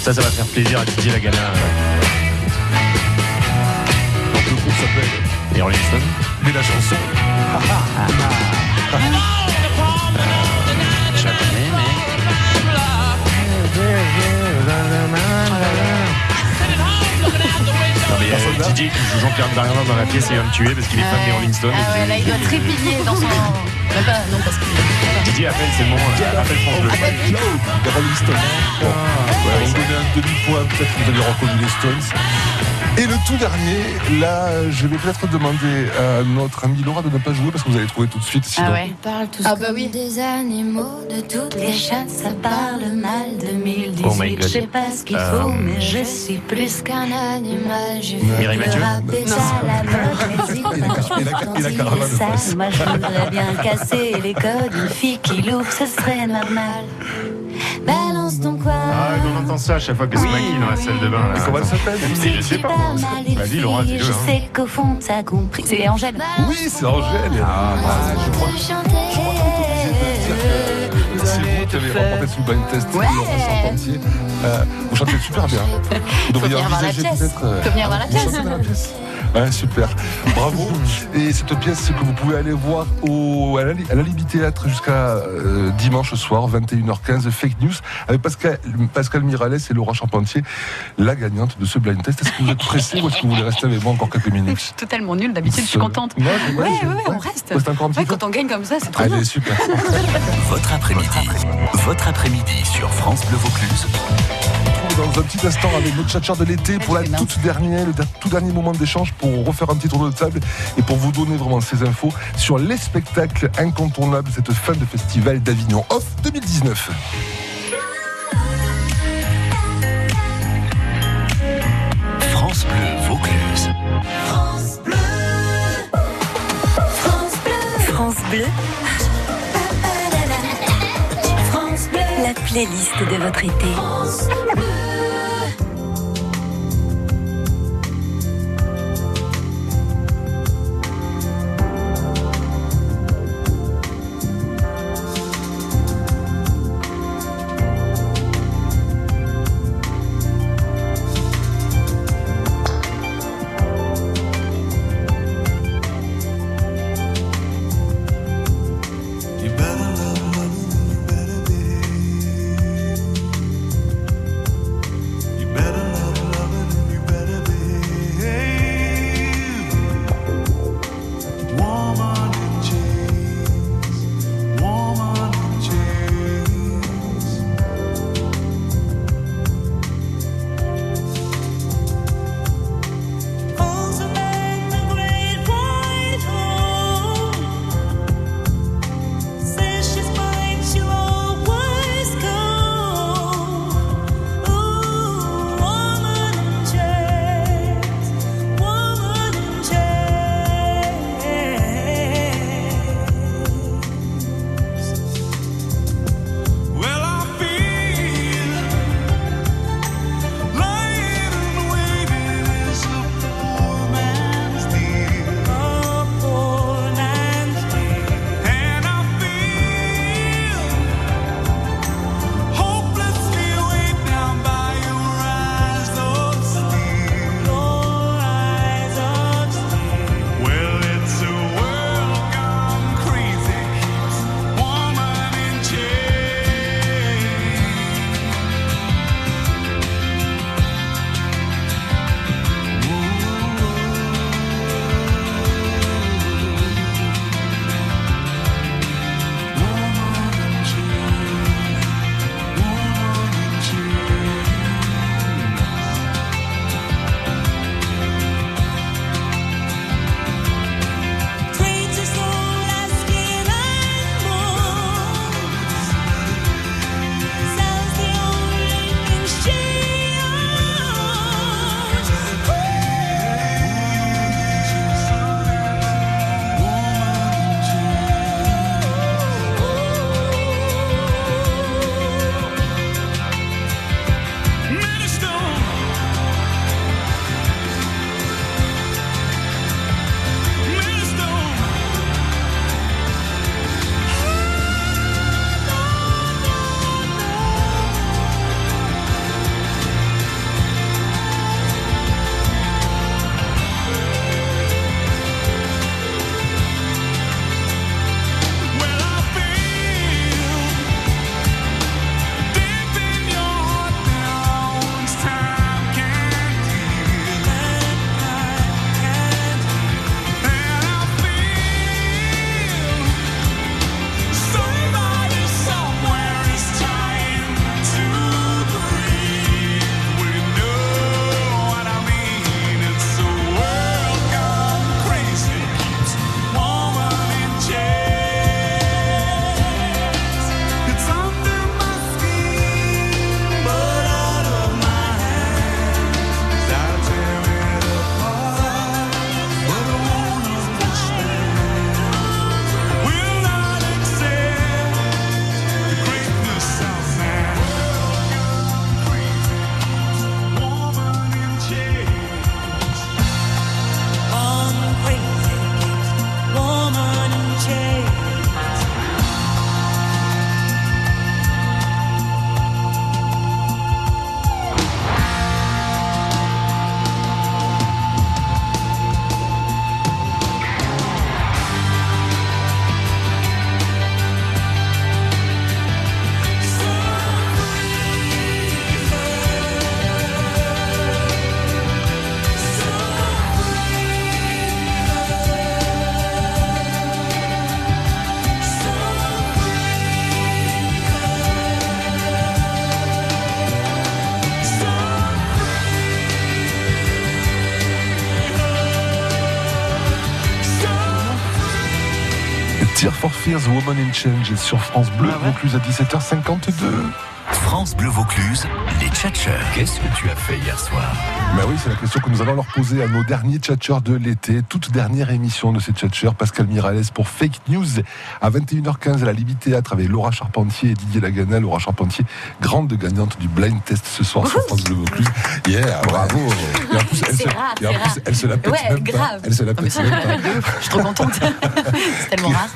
Ça, ça va faire plaisir à Didier Lagana Donc le groupe s'appelle et Stone. Mais la chanson. A Didier qui joue Jean-Pierre Darmanin dans la pièce, il va me tuer parce qu'il est fan des Rolling Stones. Ah là, il doit dans son. Non, parce que. Didier appelle, c'est le moment. euh, Appelle France Bleu. Les Rolling Stones. Bon. Ouais, on donnait un demi-point, peut-être que vous avez reconnu les Stones. Et le tout dernier, là, je vais peut-être demander à notre amie Laura de ne pas jouer parce que vous allez trouver tout de suite. Sinon. Ah ouais. parle tous Ah bah oui. des animaux, de toutes les chasses, ça parle mal 2018. Oh my God. je sais pas ce qu'il Euh, faut, mais je suis plus qu'un animal. J'ai Mireille fait Mathieu et la caravane de. Moi je voudrais bien casser les codes, une fille qui l'ouvre, ce serait normal. Balance ton quoi. Ah, on entend ça à chaque fois que se maquille dans la salle de bain. là. Comment elle s'appelle Je sais pas. Vas-y, Laura, dis-le. je sais qu'au fond t'as compris. C'est Angèle. Oui, c'est Angèle. Ah, bah, je crois que chanter. c'est vous qui avez remporté ce blind test. Ouais. Charpentier. Euh, vous chantez super bien. Vous devriez venir voir la envisager pièce. peut-être. euh, Faut venir voir la pièce. Ouais, super. Bravo. Et cette pièce que vous pouvez aller voir au, à la, à la Libye Théâtre jusqu'à euh, dimanche soir, 21h15, Fake News, avec Pascal, Pascal Miralles et Laura Charpentier, la gagnante de ce blind test. Est-ce que vous êtes pressé ou est-ce que vous voulez rester avec moi encore quelques Je minutes suis totalement nulle. D'habitude, je suis contente. Je- Ouais, je- ouais, ouais, on reste. Reste encore un petit Ouais, peu. quand on gagne comme ça, c'est trop bien. Allez, super. Votre après-midi. Votre après-midi sur France Bleu Vaucluse. Dans un petit instant avec notre tchatcheur de l'été pour la toute dernière, le tout dernier moment d'échange pour refaire un petit tour de table et pour vous donner vraiment ces infos sur les spectacles incontournables de cette fin de festival d'Avignon Off 2019. France Bleu Vaucluse. France Bleu. France Bleu. France Bleu. France Bleu. La playlist de votre été. Fears, Woman in Change sur France Bleu, Vaucluse à 17h52. France Bleu Vaucluse, les tchatcheurs. Qu'est-ce que tu as fait hier soir? Ben oui, c'est la question que nous allons leur poser à nos derniers tchatcheurs de l'été. Toute dernière émission de ces tchatcheurs. Pascal Mirales pour Fake News à 21h15 à la Libye Théâtre avec Laura Charpentier et Didier Lagana. Laura Charpentier, grande gagnante du blind test ce soir sur France Bleu Vaucluse. Yeah, bravo. Et en plus, elle, C'est se, rare, et en plus, elle se la pète Ouais, même pas. grave. Elle se la pète même pas. Je suis trop contente. C'est tellement rare.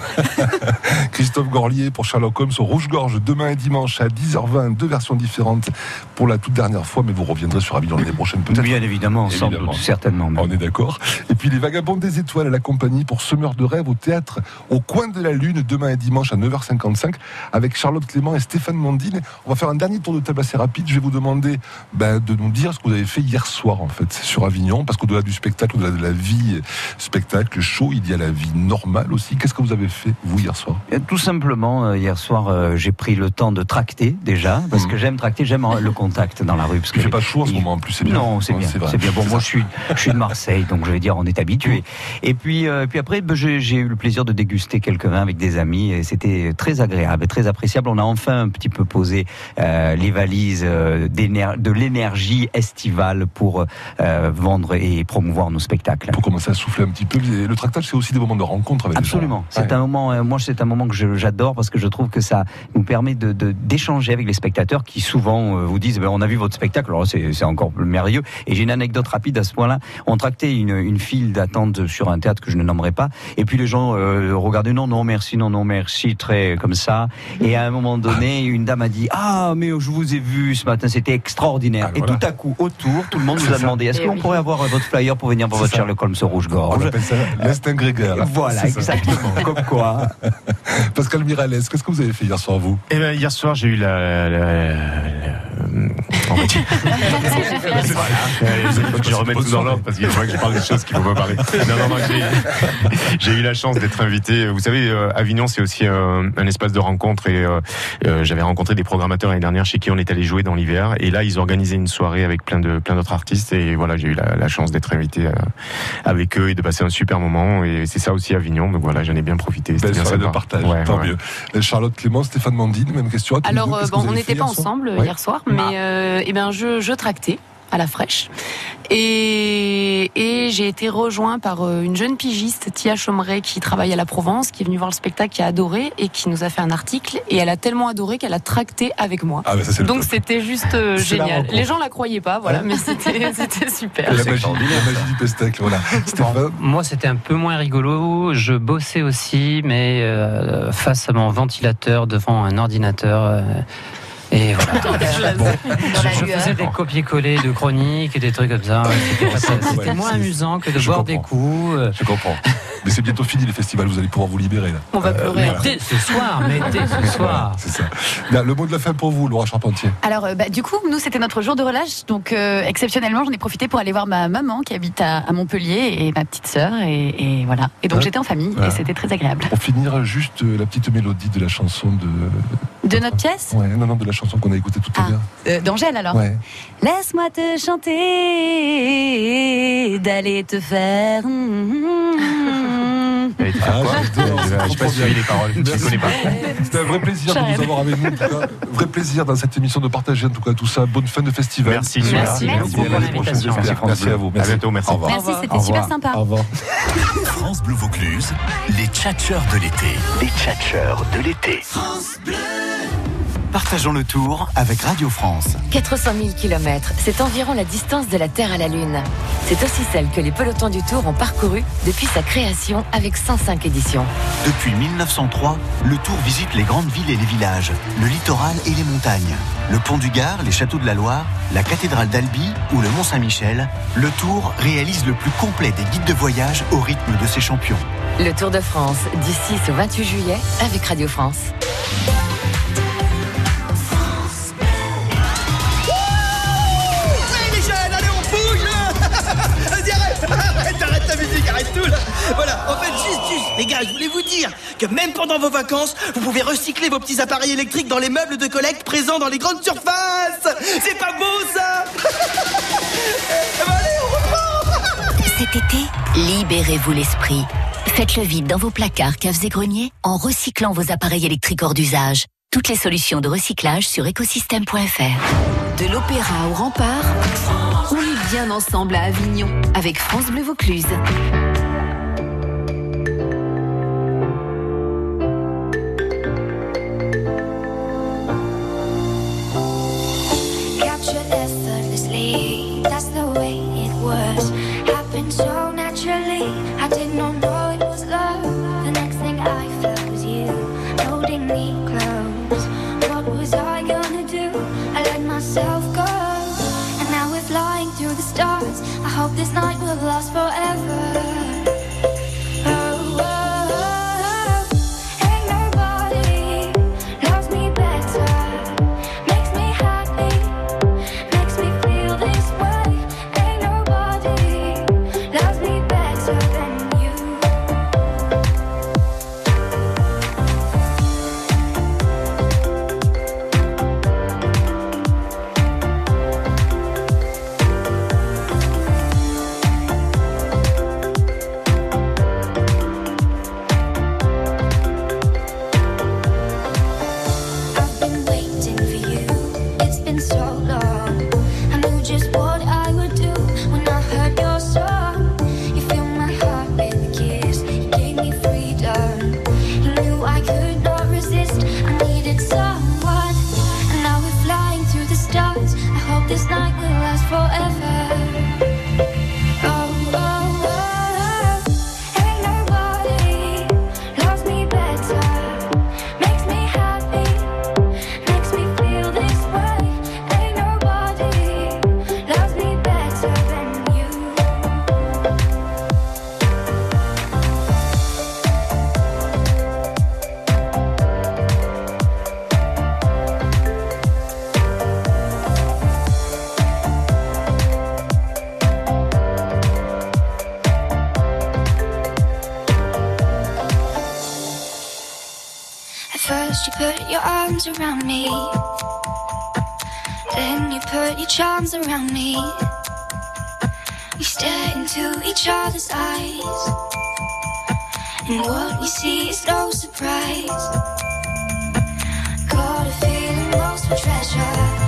Christophe Gorlier pour Sherlock Holmes au Rouge-Gorge demain et dimanche à 10h20, deux versions différentes pour la toute dernière fois, mais vous reviendrez sur Avignon l'année prochaine peut-être. Bien évidemment, sans Évidemment. doute, certainement. même. On est d'accord. Et puis les Vagabonds des Étoiles à la compagnie pour Semeur de rêve au théâtre au coin de la Lune demain et dimanche à 9h55 avec Charlotte Clément et Stéphane Mondine. On va faire un dernier tour de table assez rapide. Je vais vous demander ben, de nous dire ce que vous avez fait hier soir en fait sur Avignon, parce qu'au-delà du spectacle, au-delà de la vie spectacle, show, il y a la vie normale aussi. Qu'est-ce que vous avez fait vous hier soir? Euh, Tout simplement, euh, hier soir, euh, j'ai pris le temps de tracter déjà, parce que j'aime tracter, j'aime le contact dans la rue. Parce que fait pas chaud en ce moment en plus, c'est bien. Non, c'est Ouais, bien. c'est bien. Bon, moi, je suis, je suis de Marseille, donc je vais dire, on est habitué. Et puis, euh, puis après, ben, j'ai j'ai eu le plaisir de déguster quelques vins avec des amis, et c'était très agréable, et très appréciable. On a enfin un petit peu posé euh, les valises euh, de l'énergie estivale pour euh, vendre et promouvoir nos spectacles. Pour commencer à souffler un petit peu. Le tractage, c'est aussi des moments de rencontre avec Absolument. les gens. C'est un moment, moi, c'est un moment que j'adore parce que je trouve que ça nous permet de- d'échanger avec les spectateurs qui souvent euh, vous disent, ben, on a vu votre spectacle. Alors c'est c'est encore plus merveilleux. Et j'ai une anecdote rapide à ce point-là. On tractait une, une file d'attente sur un théâtre que je ne nommerai pas. Et puis les gens euh, regardaient, non, non, merci, non, non, merci, très comme ça. Et à un moment donné, une dame a dit, ah, mais je vous ai vu ce matin, c'était extraordinaire. et tout à coup, autour, tout le monde nous a demandé, est-ce Eh qu'on oui. pourrait avoir votre flyer pour venir pour C'est votre ça. Sherlock Holmes au On rouge-gorge appelle ça l'instinct grégaire. Voilà, exactement. Comme quoi. Pascal Mirales, qu'est-ce que vous avez fait hier soir, vous? Eh ben, hier soir, j'ai eu la- on va dire- que je remette tout dans l'ordre parce qu'il faudrait que je parle des choses qu'il ne faut pas parler. Non, non, non, j'ai- eu la chance d'être invité. Vous savez, euh, Avignon, c'est aussi euh, un espace de rencontre et euh, j'avais rencontré des programmateurs l'année dernière chez qui on est allé jouer dans l'hiver et là, ils organisaient une soirée avec plein de plein d'autres artistes et voilà, j'ai eu la, la chance d'être invité euh, avec eux et de passer un super moment et c'est ça aussi Avignon. Donc voilà, j'en ai bien profité. C'était Belle bien soirée de partage, Ouais, tant ouais. mieux. Charlotte Clément, Stéphane Mandine, même question Alors, euh, que bon, on n'était pas ensemble Ouais. hier soir, mais euh, eh ben, je, je tractais à la fraîche. Et, et j'ai été rejoint par euh, une jeune pigiste, Tia Chomeret, qui travaille à la Provence, qui est venue voir le spectacle, qui a adoré et qui nous a fait un article. Et elle a tellement adoré qu'elle a tracté avec moi. Ah, bah, ça, Donc c'était juste euh, génial. Les gens la croyaient pas, voilà, mais c'était super. La magie, la magie du pestacle, voilà. Moi, c'était un peu moins rigolo. Je bossais aussi, mais euh, face à mon ventilateur devant un ordinateur. euh, et voilà. Bon. Je, je faisais des copier-coller de chroniques et des trucs comme ça. C'était Ouais, moins amusant que de je boire comprends. des coups. euh. Je comprends. Mais c'est bientôt fini les festivals, vous allez pouvoir vous libérer là. On va pleurer. Mais dès ce soir, mais dès ce soir. C'est ça. Le mot de la fin pour vous, Laura Charpentier. Alors, euh, bah, du coup, nous, c'était notre jour de relâche. Donc, euh, exceptionnellement, j'en ai profité pour aller voir ma maman qui habite à, à Montpellier et ma petite sœur. Et, et voilà. Et donc, Ouais. j'étais en famille Voilà. et c'était très agréable. Pour finir, juste euh, la petite mélodie de la chanson de. De notre pièce? Ouais, non, non, de la chanson qu'on a écoutée tout à l'heure. Euh, D'Angèle, alors Ouais. Laisse-moi te chanter, d'aller te faire. Elle était faire quoi Je sais pas si les paroles. Je les connais pas. C'était un vrai plaisir de vous avoir avec nous. En tout cas, vrai plaisir dans cette émission de partager en tout cas tout ça. Bonne fin de festival. Merci. Merci. Merci, Merci pour l'invitation. Merci, Merci à vous. À bientôt, merci. Au revoir. Merci, c'était super sympa. Au revoir. France Bleu Vaucluse, les tchatcheurs de l'été. Les tchatcheurs de l'été. Partageons le tour avec Radio France. 400 000 km, c'est environ la distance de la Terre à la Lune. C'est aussi celle que les pelotons du Tour ont parcouru depuis sa création avec 105 éditions. Depuis 1903, le Tour visite les grandes villes et les villages, le littoral et les montagnes. Le pont du Gard, les châteaux de la Loire, la cathédrale d'Albi ou le Mont Saint-Michel, le Tour réalise le plus complet des guides de voyage au rythme de ses champions. Le Tour de France, du 6 au 28 juillet, avec Radio France. Voilà, en fait, juste, juste, les gars, je voulais vous dire que même pendant vos vacances, vous pouvez recycler vos petits appareils électriques dans les meubles de collecte présents dans les grandes surfaces. C'est pas beau ça Cet été, libérez-vous l'esprit. Faites le vide dans vos placards, caves et greniers en recyclant vos appareils électriques hors d'usage. Toutes les solutions de recyclage sur écosystème.fr. De l'opéra au rempart, on est bien ensemble à Avignon avec France Bleu Vaucluse. this night. It's been so long. around me. Then you put your charms around me. We stare into each other's eyes. And what we see is no surprise. Got a feeling most for treasure.